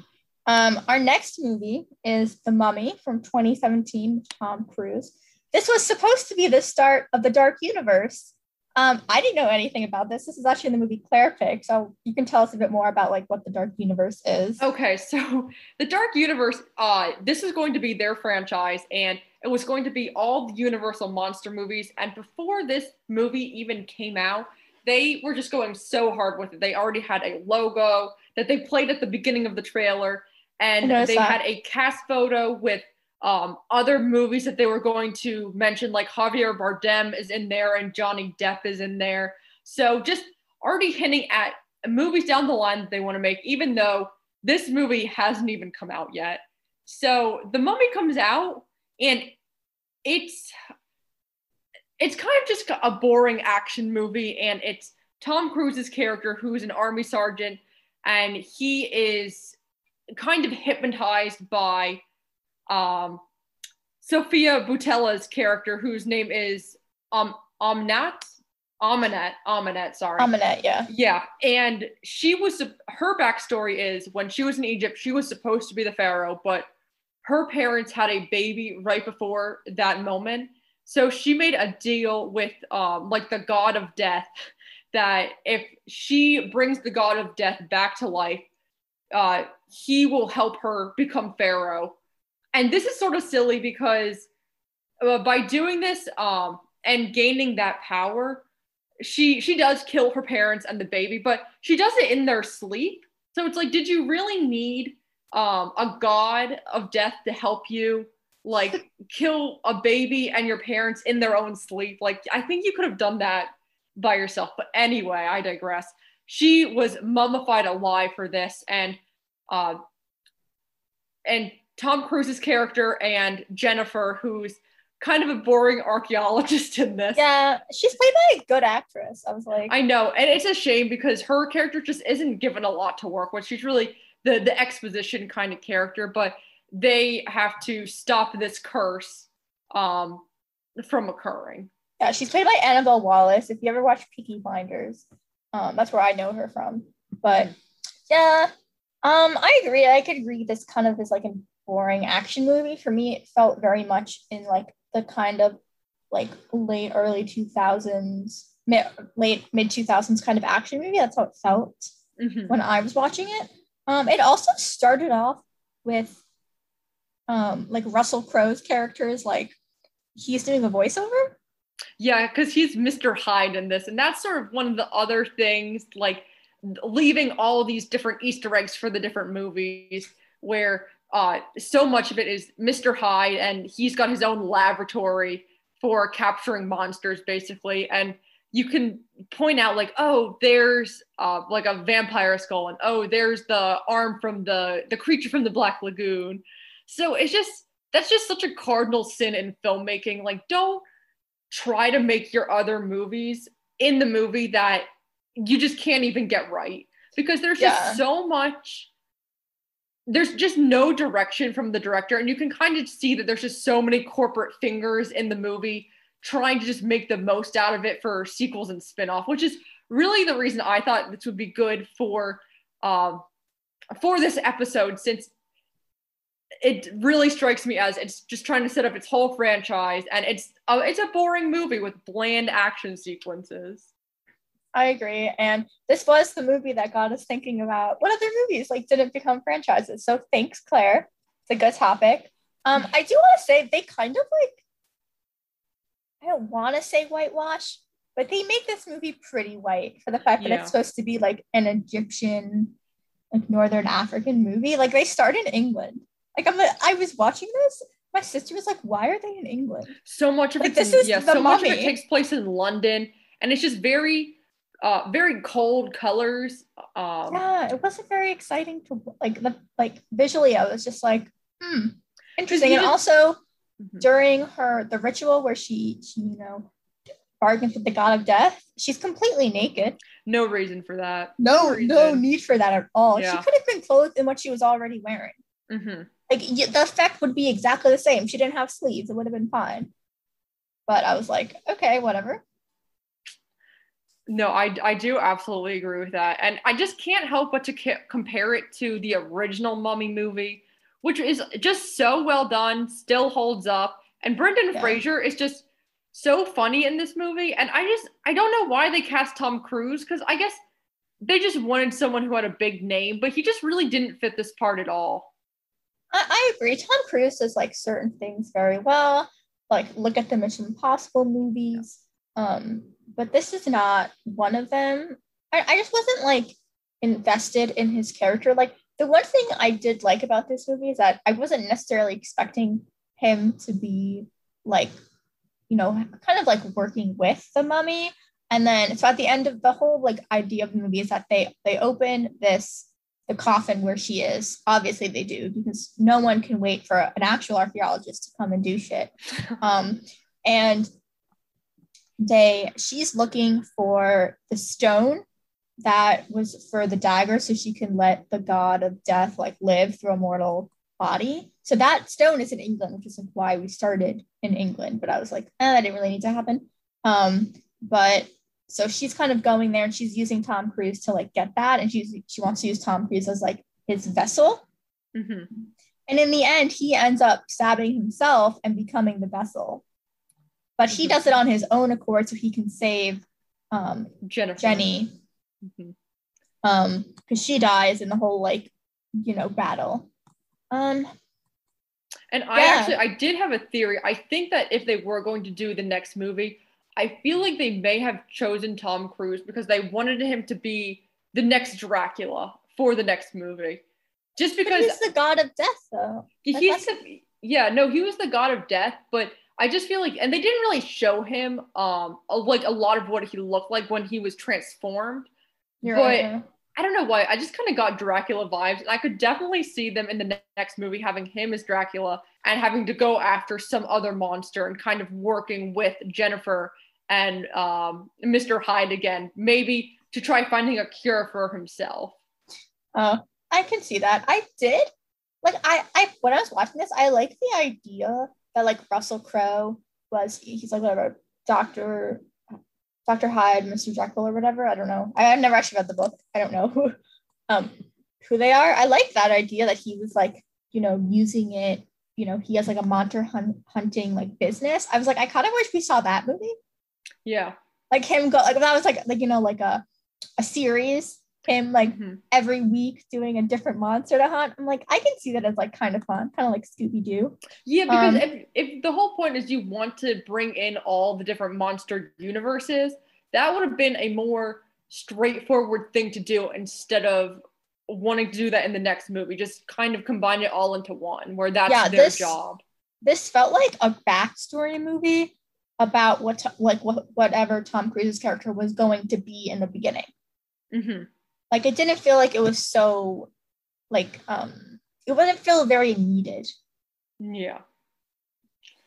S2: Um, our next movie is The Mummy from 2017 Tom Cruise. This was supposed to be the start of the Dark Universe, um, I didn't know anything about this. This is actually in the movie Clare picked, so you can tell us a bit more about like what the Dark Universe is.
S1: Okay, so the Dark Universe, uh, this is going to be their franchise, and it was going to be all the Universal monster movies. And before this movie even came out, they were just going so hard with it. They already had a logo that they played at the beginning of the trailer, and they that. had a cast photo with um, other movies that they were going to mention, like Javier Bardem is in there and Johnny Depp is in there. So just already hinting at movies down the line that they want to make, even though this movie hasn't even come out yet. So the mummy comes out and it's it's kind of just a boring action movie and it's Tom Cruise's character who's an army sergeant and he is kind of hypnotized by um, Sofia Boutella's character, whose name is um, Omnat. Ahmanet, Ahmanet, sorry.
S2: Ahmanet, yeah.
S1: Yeah. And she was, her backstory is when she was in Egypt, she was supposed to be the pharaoh, but her parents had a baby right before that moment. So she made a deal with um, like the god of death that if she brings the god of death back to life, uh, he will help her become pharaoh and this is sort of silly because uh, by doing this um, and gaining that power, she she does kill her parents and the baby, but she does it in their sleep. So it's like, did you really need um, a god of death to help you like kill a baby and your parents in their own sleep? Like, I think you could have done that by yourself. But anyway, I digress. She was mummified alive for this, and uh, and Tom Cruise's character and Jennifer, who's kind of a boring archaeologist in this.
S2: Yeah, she's played by a good actress. I was like,
S1: I know, and it's a shame because her character just isn't given a lot to work with. She's really the the exposition kind of character, but they have to stop this curse um, from occurring.
S2: Yeah, she's played by Annabelle Wallis. If you ever watch Peaky Blinders, um, that's where I know her from. But yeah, um, I agree. I could read this kind of as like a boring action movie. For me, it felt very much in like the kind of like late early 2000s, mid, late mid 2000s kind of action movie. That's how it felt mm-hmm. when I was watching it. Um, it also started off with um, like Russell Crowe's characters, like he's doing a voiceover.
S1: Yeah, because he's Mr. Hyde in this, and that's sort of one of the other things, like leaving all these different Easter eggs for the different movies, where uh, so much of it is Mr. Hyde, and he's got his own laboratory for capturing monsters, basically. And you can point out, like, oh, there's uh, like a vampire skull, and oh, there's the arm from the the creature from the Black Lagoon. So it's just that's just such a cardinal sin in filmmaking. Like, don't try to make your other movies in the movie that you just can't even get right because there's just so much there's just no direction from the director. And you can kind of see that there's just so many corporate fingers in the movie trying to just make the most out of it for sequels and spin-off which is really the reason i thought this would be good for um, for this episode since it really strikes me as it's just trying to set up its whole franchise and it's uh, it's a boring movie with bland action sequences
S2: I agree. And this was the movie that got us thinking about what other movies like didn't become franchises. So thanks, Clare. It's a good topic. Um, I do want to say they kind of like I don't want to say whitewash, but they make this movie pretty white for the fact that
S1: Yeah.
S2: it's supposed to be like an Egyptian, like Northern African movie. Like they start in England. Like I'm, I was watching this. My sister was like, "Why are they in England?"
S1: so much of
S2: Like,
S1: it
S2: this is
S1: yeah,
S2: the
S1: so much of it takes place in London, and it's just very, uh, very cold colors. Um,
S2: Yeah, it wasn't very exciting to like the like visually. I was just like, hmm, interesting. And
S1: just-
S2: also
S1: mhm.
S2: during her the ritual where she she you know bargains with the god of death, she's completely naked.
S1: no reason for that.
S2: No,
S1: reason.
S2: no need for that at all. She could have been clothed in what she was already wearing.
S1: hmm
S2: Like the effect would be exactly the same. She didn't have sleeves; it would have been fine. But I was like, okay, whatever.
S1: No, I, I do absolutely agree with that. And I just can't help but to ca- compare it to the original Mummy movie, which is just so well done, still holds up. And Brendan
S2: Yeah.
S1: Fraser is just so funny in this movie. And I just, I don't know why they cast Tom Cruise because I guess they just wanted someone who had a big name, but he just really didn't fit this part at all.
S2: I, I agree. Tom Cruise does like certain things very well. Like look at the Mission Impossible movies. Um, but this is not one of them. I, I just wasn't like invested in his character. Like the one thing I did like about this movie is that I wasn't necessarily expecting him to be like, you know, kind of like working with the mummy. And then so at the end of the whole like idea of the movie is that they they open this the coffin where she is. Obviously, they do because no one can wait for an actual archaeologist to come and do shit. Um, and they, she's looking for the stone that was for the dagger, so she can let the god of death like live through a mortal body. So that stone is in England, which is why we started in England. But I was like, eh, that didn't really need to happen. Um, but so she's kind of going there and she's using Tom Cruise to like get that and she's she wants to use Tom Cruise as like his vessel
S1: hmm
S2: and in the end he ends up stabbing himself and becoming the vessel but he
S1: Mhm.
S2: does it on his own accord so he can save um,
S1: Jennifer.
S2: Jenny
S1: Mhm.
S2: um because she dies in the whole like you know battle um
S1: And I
S2: Yeah.
S1: actually I did have a theory. I think that if they were going to do the next movie, I feel like they may have chosen Tom Cruise because they wanted him to be the next Dracula for the next movie. Just
S2: but
S1: because
S2: he's the god of death though
S1: he's the yeah, no, he was the god of death, but I just feel like and they didn't really show him um like a lot of what he looked like when he was transformed.
S2: You're
S1: But-
S2: right.
S1: I don't know why. I just kind of got Dracula vibes. And I could definitely see them in the ne- next movie having him as Dracula and having to go after some other monster and kind of working with Jennifer and um, Mr. Hyde again, maybe to try finding a cure for himself.
S2: Uh, I can see that. I did. Like I, I when I was watching this, I like the idea that like Russell Crowe was he's like whatever Doctor Doctor Hyde, Mr. Jekyll or whatever. I don't know. I, I've never actually read the book. I don't know who um who they are. I like that idea that he was like, you know, using it, you know, he has like a monster hunt, hunting like business. I was like, I kind of wish we saw that movie.
S1: Yeah.
S2: Like him go like that was like like you know, like a a series, him like
S1: Mhm.
S2: every week doing a different monster to hunt. I'm like, I can see that as like kind of fun, kind of like Scooby Doo.
S1: Yeah, because
S2: Um,
S1: if, if the whole point is you want to bring in all the different monster universes, that would have been a more straightforward thing to do instead of wanting to do that in the next movie. Just kind of combine it all into one, where that's
S2: Yeah,
S1: their
S2: this-
S1: job.
S2: This felt like a backstory movie about what like what whatever Tom Cruise's character was going to be in the beginning.
S1: hmm
S2: Like it didn't feel like it was so like um it wouldn't feel very needed.
S1: Yeah.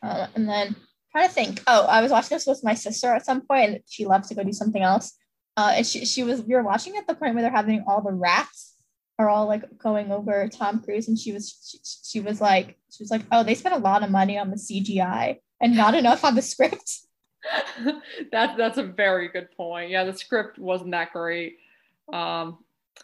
S2: Uh, and then trying to think. Oh, I was watching this with my sister at some point, and she left to go do something else. Uh, and she she was we were watching at the point where they're having all the rats are all like going over Tom Cruise, and she was she, she was like she was like, oh, they spent a lot of money on the CGI and not enough on the script.
S1: that that's a very good point. Yeah, the script wasn't that great. Um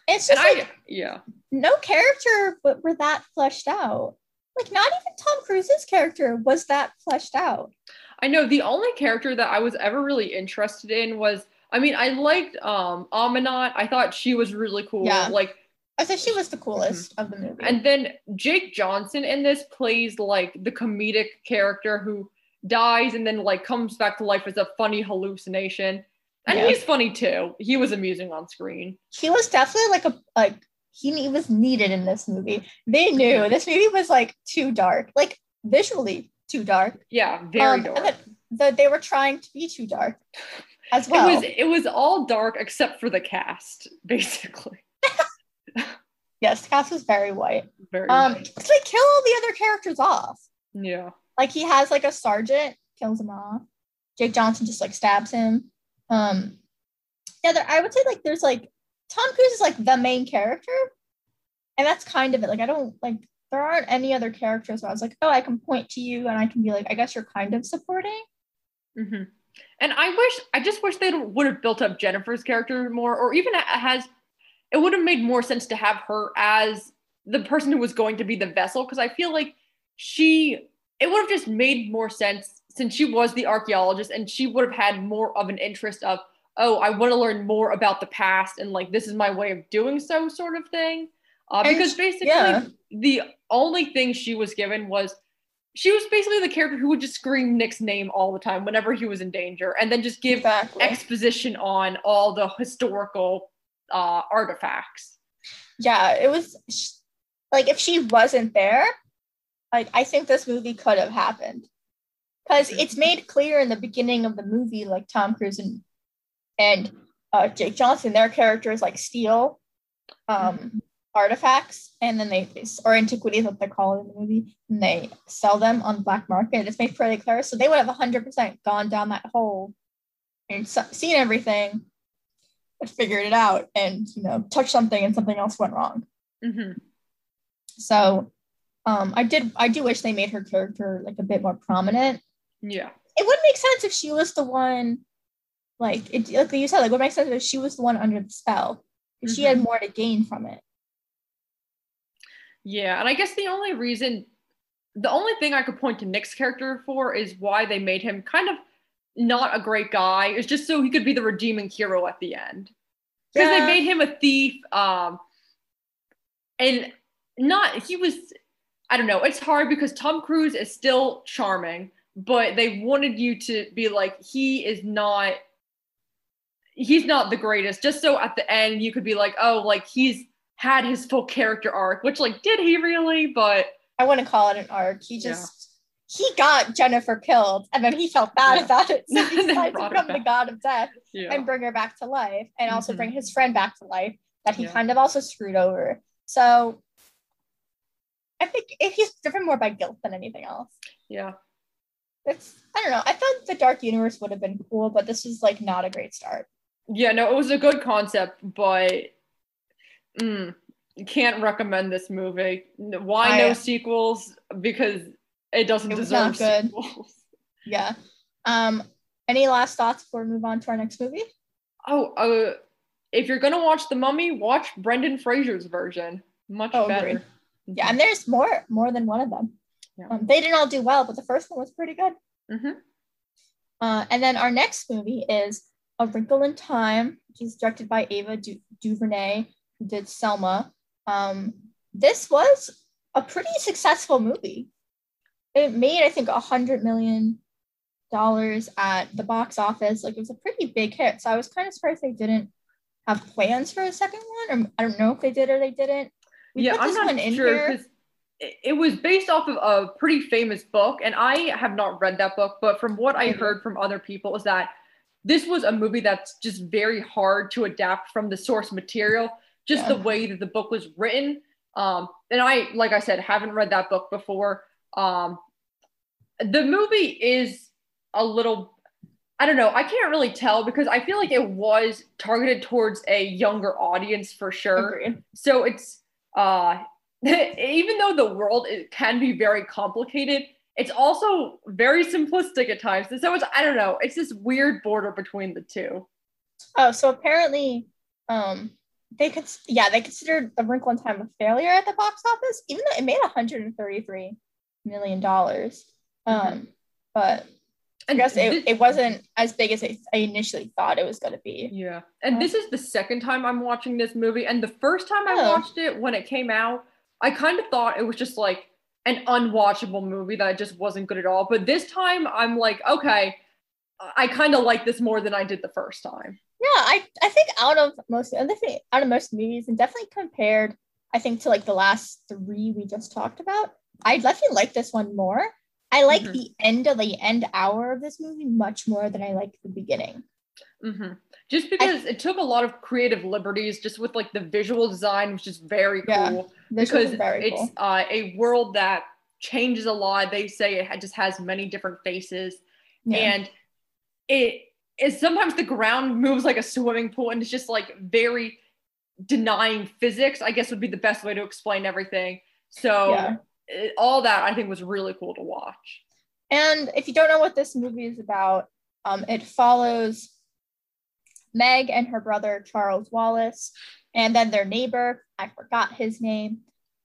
S2: It's just like
S1: I yeah.
S2: no character but were that fleshed out. Like not even Tom Cruise's character was that fleshed out.
S1: I know the only character that I was ever really interested in was I mean, I liked um Ahmanet. I thought she was really cool.
S2: Yeah.
S1: Like
S2: I said she was the coolest of the movie.
S1: And then Jake Johnson in this plays like the comedic character who dies and then like comes back to life as a funny hallucination. And
S2: Yeah.
S1: he's funny too. He was amusing on screen.
S2: he was definitely like a like he was needed in this movie. They knew this movie was like too dark, like visually too dark.
S1: Yeah, very
S2: Um,
S1: dark.
S2: and the, they were trying to be too dark as well.
S1: It was it was all dark except for the cast, basically.
S2: yes, the cast was very white.
S1: Very
S2: Um,
S1: white.
S2: they kill all the other characters off.
S1: yeah.
S2: Like he has like a sergeant kills him off. Jake Johnson just like stabs him. Um, yeah, there, I would say like there's like Tom Cruise is like the main character, and that's kind of it. Like I don't like there aren't any other characters where I was like, oh, I can point to you and I can be like, I guess you're kind of supporting.
S1: hmm And I wish, I just wish they would have built up Jennifer's character more, or even has, it would have made more sense to have her as the person who was going to be the vessel, because I feel like she, it would have just made more sense since she was the archaeologist and she would have had more of an interest of, oh, I want to learn more about the past and like this is my way of doing so, sort of thing. Uh, because
S2: sh-
S1: basically,
S2: yeah.
S1: the only thing she was given was she was basically the character who would just scream Nick's name all the time whenever he was in danger, and then just give
S2: Exactly.
S1: exposition on all the historical uh, artifacts.
S2: yeah, it was like if she wasn't there, like I think this movie could have happened because it's made clear in the beginning of the movie, like Tom Cruise and and uh, Jake Johnson, their characters like steal um, artifacts and then they or antiquities, what they call it in the movie, and they sell them on the black market. It's made pretty clear, so they would have hundred percent gone down that hole and seen everything. Figured it out and you know touched something and something else went wrong.
S1: hmm
S2: So um, I did I do wish they made her character like a bit more prominent.
S1: Yeah,
S2: It would make sense if she was the one, like it like you said, like would make sense if she was the one under the spell. If she had more to gain from it.
S1: yeah, and I guess the only reason, the only thing I could point to Nick's character for is why they made him kind of not a great guy. Is just so he could be the redeeming hero at the end. because
S2: Yeah.
S1: they made him a thief um and not he was i don't know it's hard because tom cruise is still charming but they wanted you to be like he is not he's not the greatest just so at the end you could be like oh like he's had his full character arc which like did he really but
S2: I wouldn't call it an arc. He
S1: Yeah.
S2: just he got Jennifer killed and then he felt bad
S1: Yeah.
S2: about it. So he decided to
S1: brought her
S2: become the god of death
S1: yeah
S2: and bring her back to life and also
S1: Mhm.
S2: bring his friend back to life that he
S1: Yeah.
S2: kind of also screwed over. So I think if he's driven more by guilt than anything else.
S1: yeah
S2: It's I don't know. I thought the Dark Universe would have been cool, but this was like not a great start.
S1: yeah no it was a good concept but mm, can't recommend this movie why
S2: I-
S1: no sequels because it doesn't
S2: It
S1: deserve sequels
S2: Yeah. Um. Any last thoughts before we move on to our next movie?
S1: oh uh, if you're gonna watch the mummy watch brendan fraser's version much
S2: Oh,
S1: better
S2: agreed. Yeah, and there's more more than one of them.
S1: Yeah.
S2: Um, they didn't all do well, but the first one was pretty good.
S1: Mhm.
S2: Uh, and then our next movie is A Wrinkle in Time, which is directed by Ava du- DuVernay, who did Selma. Um, this was a pretty successful movie. It made, I think, a hundred million dollars at the box office. Like it was a pretty big hit. So I was kind of surprised they didn't have plans for a second one, or I don't know if they did or they didn't. We
S1: yeah
S2: put
S1: i'm
S2: this
S1: not
S2: one in
S1: sure it, was based off of a pretty famous book and i have not read that book but from what i
S2: Mhm.
S1: heard from other people is that this was a movie that's just very hard to adapt from the source material just
S2: Yeah.
S1: the way that the book was written um and i like i said haven't read that book before um the movie is a little I don't know. I can't really tell because I feel like it was targeted towards a younger audience for sure.
S2: Agreed.
S1: So it's uh even though the world it can be very complicated, it's also very simplistic at times. And so it's I don't know, it's this weird border between the two.
S2: Oh, so apparently, um, they could, yeah, they considered A Wrinkle in Time a failure at the box office, even though it made 133 million dollars. Um, but I
S1: And
S2: guess
S1: thi-
S2: it, it wasn't as big as I I initially thought it was going to be.
S1: Yeah. And this is the second time I'm watching this movie. And the first time I
S2: Oh.
S1: watched it when it came out, I kind of thought it was just like an unwatchable movie that just wasn't good at all. But this time I'm like, okay, I kind of like this more than I did the first time.
S2: Yeah, I I think out of most I think out of most movies, and definitely compared, I think to like the last three we just talked about, I definitely like this one more. I like
S1: Mhm.
S2: the end of the end hour of this movie much more than I like the beginning.
S1: Hmm Just because it took a lot of creative liberties, just with like the visual design, which is very
S2: Yeah,
S1: cool. Because
S2: very
S1: it's
S2: cool.
S1: uh, a world that changes a lot. They say it just has many different faces,
S2: Yeah.
S1: and it is sometimes the ground moves like a swimming pool, and it's just like very denying physics. I guess would be the best way to explain everything. So
S2: Yeah.
S1: it- all that I think was really cool to watch.
S2: And if you don't know what this movie is about, um, it follows Meg and her brother Charles Wallace, and then their neighbor, I forgot his name,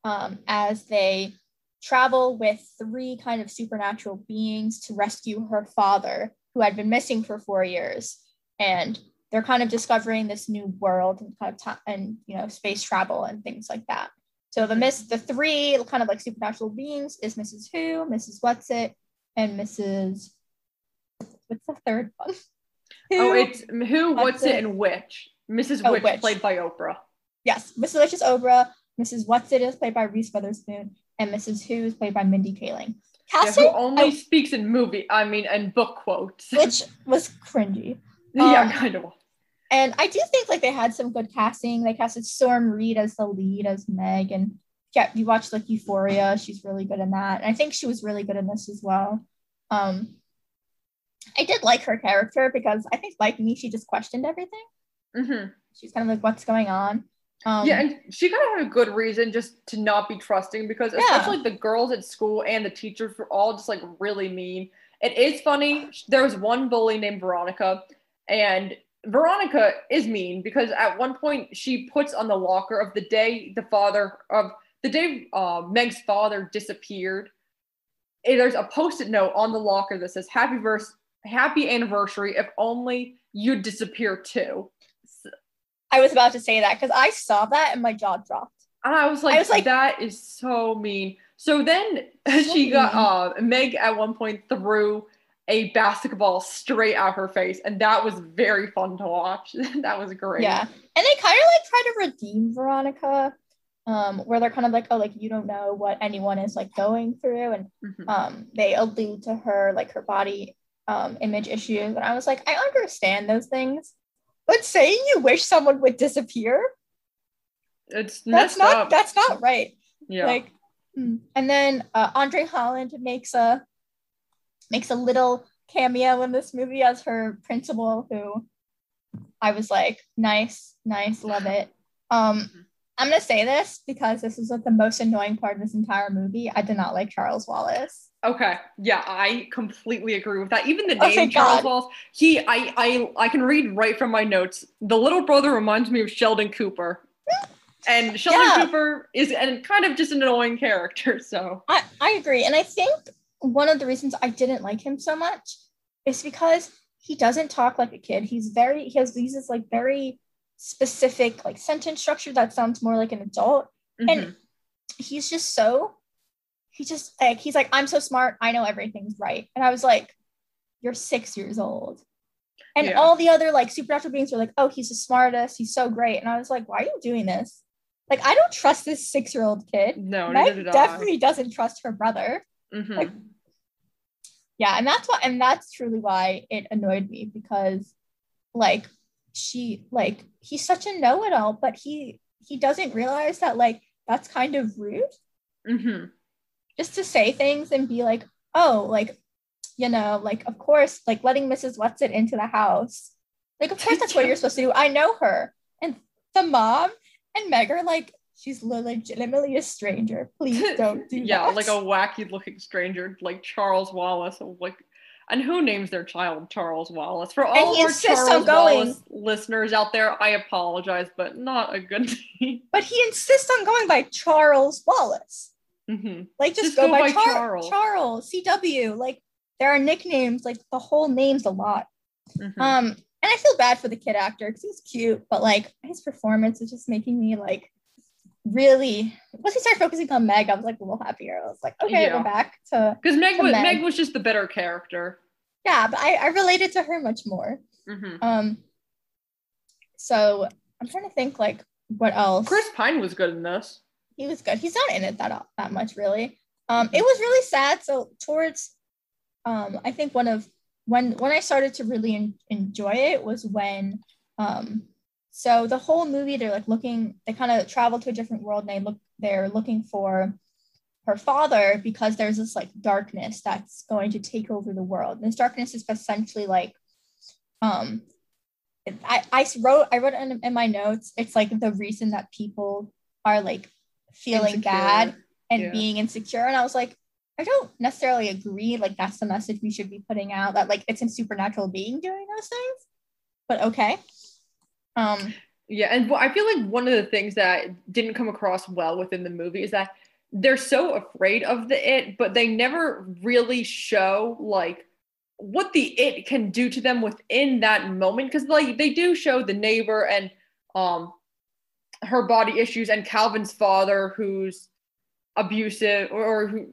S2: um, as they travel with three kind of supernatural beings to rescue her father, who had been missing for four years. And they're kind of discovering this new world and kind of time and you know space travel and things like that. So the miss the three kind of like supernatural beings is Mrs. Who, Mrs. Whatsit, and Mrs. What's the third one?
S1: Oh, it's who,
S2: What's
S1: it, and which. Mrs.
S2: Oh,
S1: Which,
S2: Which.
S1: played by Oprah.
S2: yes, Mrs. Which is Oprah, Mrs. Whatsit is played by Reese Witherspoon, and Mrs. Who is played by Mindy Kaling.
S1: Yeah, who only
S2: I-
S1: speaks in movie, I mean, and book quotes.
S2: which was cringy.
S1: yeah,
S2: um,
S1: kind of.
S2: And I do think like they had some good casting. They casted Storm Reid as the lead as Meg, and yeah, you watched like Euphoria. She's really good in that, and I think she was really good in this as well. Um, I did like her character because I think like me, she just questioned everything.
S1: hmm
S2: She's kind of like, what's going on? Um,
S1: yeah, and she kind of had a good reason just to not be trusting because
S2: Yeah.
S1: especially the girls at school and the teachers were all just like really mean. It is funny. There was one bully named Veronica, and Veronica is mean because at one point she puts on the locker of the day the father of the day uh, Meg's father disappeared. There's a post-it note on the locker that says "Happy verse, Happy anniversary. If only you'd disappear too."
S2: I was about to say that because I saw that and my jaw dropped.
S1: And I was like,
S2: I was like-
S1: that is so mean. So then
S2: So
S1: she got uh Meg at one point threw a basketball straight at her face, and that was very fun to watch. that was great.
S2: Yeah, and they kind of like try to redeem Veronica, um, where they're kind of like, oh, like you don't know what anyone is like going through, and
S1: Mhm.
S2: um, they allude to her like her body um, image issues, and I was like, I understand those things, but saying you wish someone would disappear,
S1: It's
S2: that's not
S1: up.
S2: that's not right.
S1: yeah.
S2: Like, mm. and then uh, Andre Holland makes a makes a little cameo in this movie as her principal, who I was like, nice, nice, love it. Um. I'm gonna say this because this is like the most annoying part of this entire movie. I did not like Charles Wallace.
S1: Okay. Yeah, I completely agree with that. Even the
S2: Oh,
S1: name
S2: thank
S1: Charles
S2: God.
S1: Wallace, he I I I can read right from my notes. The little brother reminds me of Sheldon Cooper. And Sheldon
S2: Yeah.
S1: Cooper is and kind of just an annoying character, so
S2: I, I agree. And I think one of the reasons I didn't like him so much is because he doesn't talk like a kid. He's very, he has these like very specific like sentence structure that sounds more like an adult.
S1: mhm.
S2: And he's just so, he just like, he's like, I'm so smart. I know everything's right. And I was like, you're six years old. And
S1: Yeah.
S2: all the other like supernatural beings were like, oh, he's the smartest. He's so great. And I was like, why are you doing this? Like, I don't trust this six year old kid.
S1: no,
S2: Meg definitely doesn't trust her brother.
S1: I. Mhm.
S2: like, yeah and that's why and that's truly why it annoyed me because like she like he's such a know-it-all but he he doesn't realize that like that's kind of rude
S1: hmm
S2: just to say things and be like oh like you know like of course like letting mrs whatsit into the house like of course that's what you're supposed to do i know her and the mom and meg are like she's legitimately a stranger please don't do
S1: yeah,
S2: that
S1: like a wacky looking stranger like Charles Wallace. Like, and who names their child Charles Wallace? For all of our
S2: on
S1: Charles
S2: going.
S1: Wallace listeners out there, I apologize, but not a good name.
S2: but he insists on going by charles wallace
S1: hmm
S2: Like just,
S1: Just
S2: go,
S1: go
S2: by,
S1: by
S2: Char-
S1: Charles.
S2: Charles. CW. Like there are nicknames, like the whole name's a lot.
S1: Mhm.
S2: Um, and I feel bad for the kid actor because he's cute, but like his performance is just making me like really once he started focusing on Meg, I was like a little happier. I was like, okay,
S1: Yeah.
S2: we're back to
S1: Because Meg
S2: to
S1: was
S2: Meg.
S1: Meg was just the better character.
S2: yeah, but I, I related to her much more.
S1: hmm
S2: Um, so I'm trying to think like what else.
S1: Chris Pine was good in this.
S2: He was good. He's not in it that that much really. Um, it was really sad. So towards, um, I think one of when when I started to really en- enjoy it was when, um, so the whole movie they're like looking, they kind of travel to a different world and they look, they're looking for her father because there's this like darkness that's going to take over the world. And this darkness is essentially like, um, I, I wrote I wrote in, in my notes. It's like the reason that people are like feeling
S1: Insecure.
S2: bad and
S1: Yeah.
S2: being insecure. And I was like, I don't necessarily agree. Like that's the message we should be putting out. That like it's a supernatural being doing those things. But okay. Um.
S1: Yeah, and I feel like one of the things that didn't come across well within the movie is that they're so afraid of the it, but they never really show like what the it can do to them within that moment. Because like they do show the neighbor and um her body issues and Calvin's father who's abusive or, or who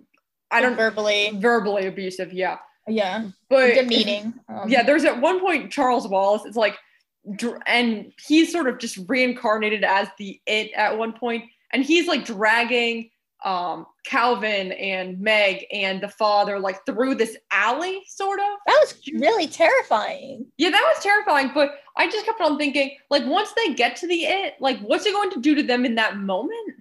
S1: I don't
S2: verbally.
S1: verbally abusive, yeah.
S2: Yeah.
S1: But
S2: Demeaning. Um,
S1: yeah, there's at one point Charles Wallace. It's like, and he's sort of just reincarnated as the it at one point, and he's like dragging um Calvin and Meg and the father like through this alley, sort of.
S2: That was really terrifying.
S1: Yeah, that was terrifying. But I just kept on thinking, like, once they get to the it, like, what's it going to do to them in that moment?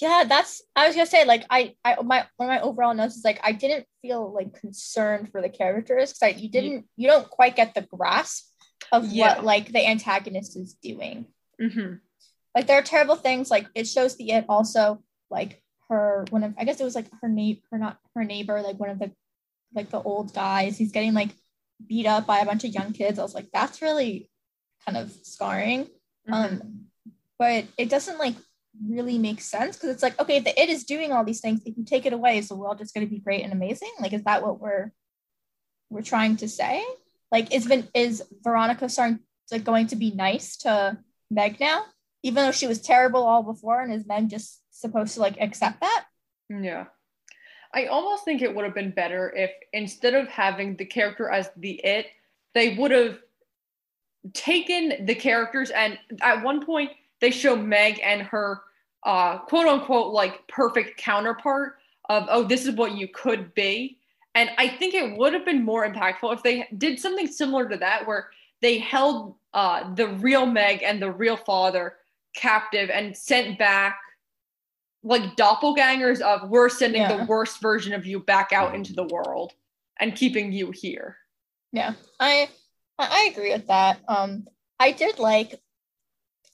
S2: Yeah, that's I was gonna say, like I I my one of my overall notes is like I didn't feel like concerned for the characters because you didn't you don't quite get the grasp of
S1: Yeah.
S2: what like the antagonist is doing.
S1: hmm
S2: Like there are terrible things, like it shows the it also like her one of I guess it was like her neighbor her not her neighbor, like one of the like the old guys, he's getting like beat up by a bunch of young kids. I was like, that's really kind of scarring.
S1: Mm-hmm.
S2: Um, but it doesn't like really make sense because it's like, okay, the it is doing all these things. If you take it away, is the world just going to be great and amazing? Like, is that what we're we're trying to say? Like, is Vin- is Veronica starting like going to be nice to Meg now, even though she was terrible all before? And is Meg just supposed to like accept that?
S1: Yeah. I almost think it would have been better if instead of having the character as the it, they would have taken the characters and at one point they show Meg and her uh quote unquote like perfect counterpart of oh this is what you could be. And I think it would have been more impactful if they did something similar to that where they held uh the real Meg and the real father captive and sent back like doppelgangers of we're sending
S2: Yeah.
S1: the worst version of you back out into the world and keeping you here.
S2: Yeah, I I I agree with that. Um, I did like,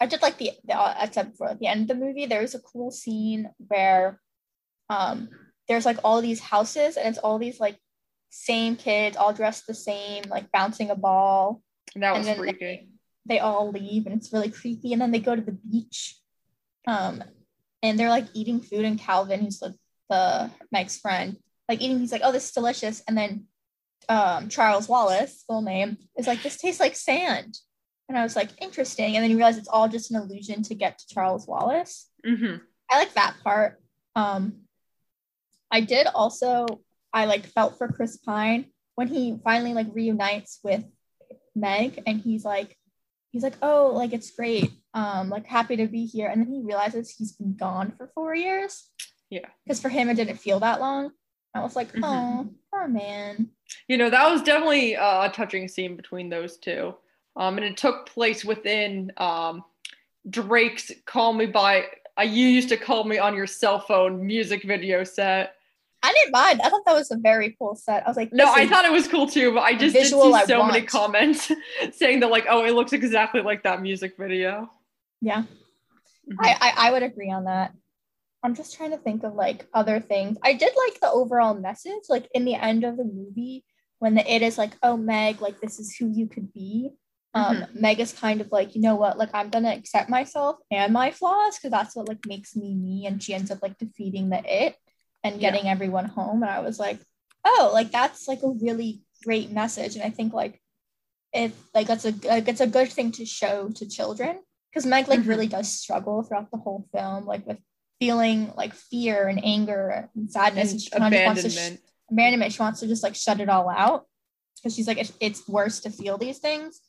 S2: I did like the, the uh, except for at the end of the movie, there was a cool scene where, um, there's like all these houses and it's all these like same kids all dressed the same, like bouncing a ball.
S1: And that
S2: and
S1: was
S2: then
S1: freaky.
S2: they, they all leave and it's really creepy. And then they go to the beach, um, and they're like eating food. And Calvin, who's the, the Meg's friend, like eating. He's like, "Oh, this is delicious." And then um, Charles Wallace, full name, is like, "This tastes like sand." And I was like, "Interesting." And then you realize it's all just an illusion to get to Charles Wallace.
S1: hmm
S2: I like that part. Um, I did also. I like felt for Chris Pine when he finally like reunites with Meg, and he's like, he's like, oh, like it's great. Um, like happy to be here. And then he realizes he's been gone for four years.
S1: Yeah.
S2: Because for him, it didn't feel that long. I was like, oh, poor man.
S1: You know, that was definitely a touching scene between those two. Um, and it took place within um, Drake's Call Me By, uh, you used to call me on your cell phone music video set.
S2: I didn't mind. I thought that was a very cool set. I was like,
S1: No, I thought it was cool too, but I just did see
S2: I
S1: so many comments saying that, like, oh, it looks exactly like that music video.
S2: Yeah.
S1: Mhm.
S2: I, I I would agree on that. I'm just trying to think of like other things. I did like the overall message, like in the end of the movie, when the it is like, oh Meg, like this is who you could be. Um, Meg is kind of like, you know what, like I'm gonna accept myself and my flaws because that's what like makes me me. And she ends up like defeating the it and
S1: Yeah.
S2: getting everyone home. And I was like, oh, like that's like a really great message. And I think like if like that's a like it's a good thing to show to children because Meg like
S1: Mhm.
S2: really does struggle throughout the whole film, like with feeling like fear and anger and sadness, and, she kind of wants to sh-
S1: abandonment.
S2: abandonment. She wants to just like shut it all out. because she's like, it's, it's worse to feel these things.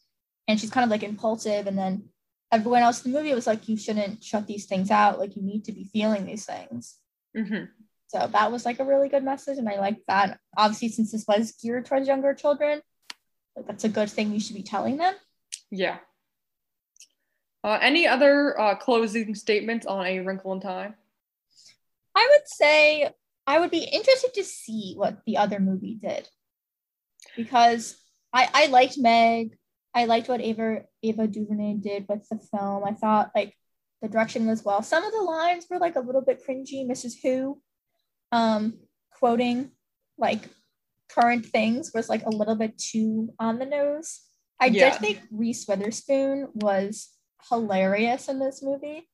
S2: And she's kind of like impulsive. And then everyone else in the movie was like, you shouldn't shut these things out. Like, you need to be feeling these things.
S1: Mm-hmm.
S2: So that was like a really good message. And I like that. Obviously, since this was geared towards younger children, like, that's a good thing you should be telling them.
S1: Yeah. Uh, any other uh, closing statements on A Wrinkle in Time?
S2: I would say I would be interested to see what the other movie did because I I liked Meg. I liked what Ava Ava DuVernay did with the film. I thought like the direction was well. Some of the lines were like a little bit cringy. Mrs. Who, um, quoting like current things was like a little bit too on the nose. I yeah. did think Reese Witherspoon was hilarious in this movie.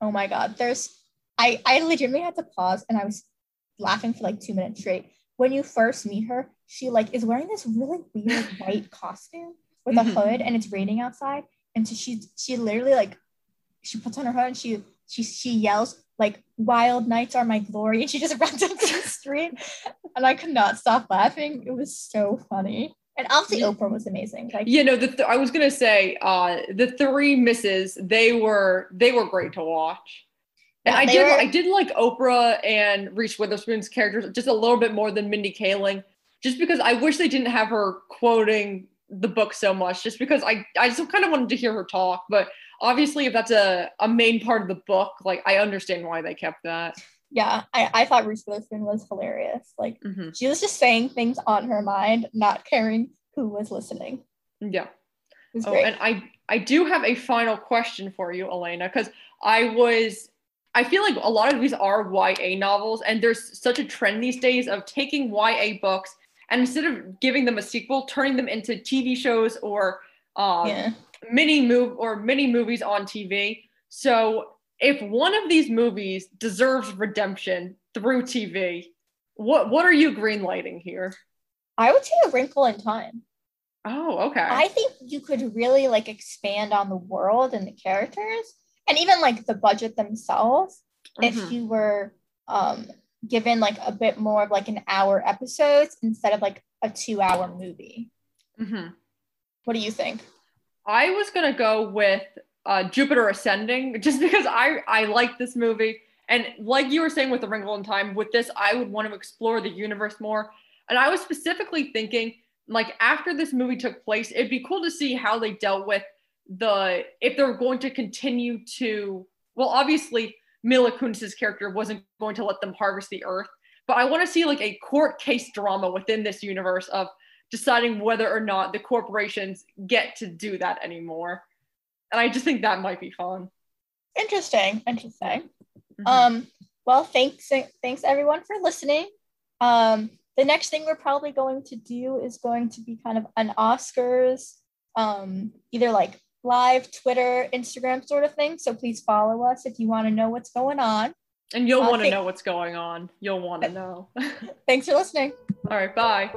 S2: Oh my god, there's I I legitimately had to pause and I was laughing for like two minutes straight. When you first meet her, she like is wearing this really weird white costume with a mm-hmm. hood and it's raining outside. And so she she literally like she puts on her hood and she she she yells like wild nights are my glory and she just runs up the street and I could not stop laughing. It was so funny. And obviously Oprah was amazing.
S1: Like, you know, the th- I was gonna say, uh, the three misses, they were they were great to watch. And yeah, I did were... I did like Oprah and Reese Witherspoon's characters just a little bit more than Mindy Kaling, just because I wish they didn't have her quoting the book so much, just because I I just kind of wanted to hear her talk. But obviously, if that's a a main part of the book, like I understand why they kept that
S2: yeah, I, I thought Reese Witherspoon was hilarious. Like mm-hmm. she was just saying things on her mind, not caring who was listening.
S1: Yeah. Oh, and I I do have a final question for you, Alaina, because I was I feel like a lot of these are YA novels, and there's such a trend these days of taking YA books and instead of giving them a sequel, turning them into TV shows or um, yeah. mini move or mini movies on TV. So if one of these movies deserves redemption through TV, what what are you greenlighting here?
S2: I would say A Wrinkle in Time.
S1: Oh, okay.
S2: I think you could really like expand on the world and the characters and even like the budget themselves mm-hmm. if you were um given like a bit more of like an hour episodes instead of like a two hour movie. Mm-hmm. What do you think?
S1: I was gonna go with uh, Jupiter Ascending, just because I I like this movie, and like you were saying with The Wrinkle in Time, with this I would want to explore the universe more. And I was specifically thinking, like after this movie took place, it'd be cool to see how they dealt with the if they're going to continue to. Well, obviously Mila Kunis's character wasn't going to let them harvest the Earth, but I want to see like a court case drama within this universe of deciding whether or not the corporations get to do that anymore and I just think that might be fun.
S2: Interesting. Interesting. Mm-hmm. Um, well, thanks, thanks everyone for listening. Um, the next thing we're probably going to do is going to be kind of an Oscars, um, either like live Twitter, Instagram sort of thing. So please follow us if you want to know what's going on.
S1: And you'll uh, want to th- know what's going on. You'll want to know.
S2: Thanks for listening.
S1: All right. Bye.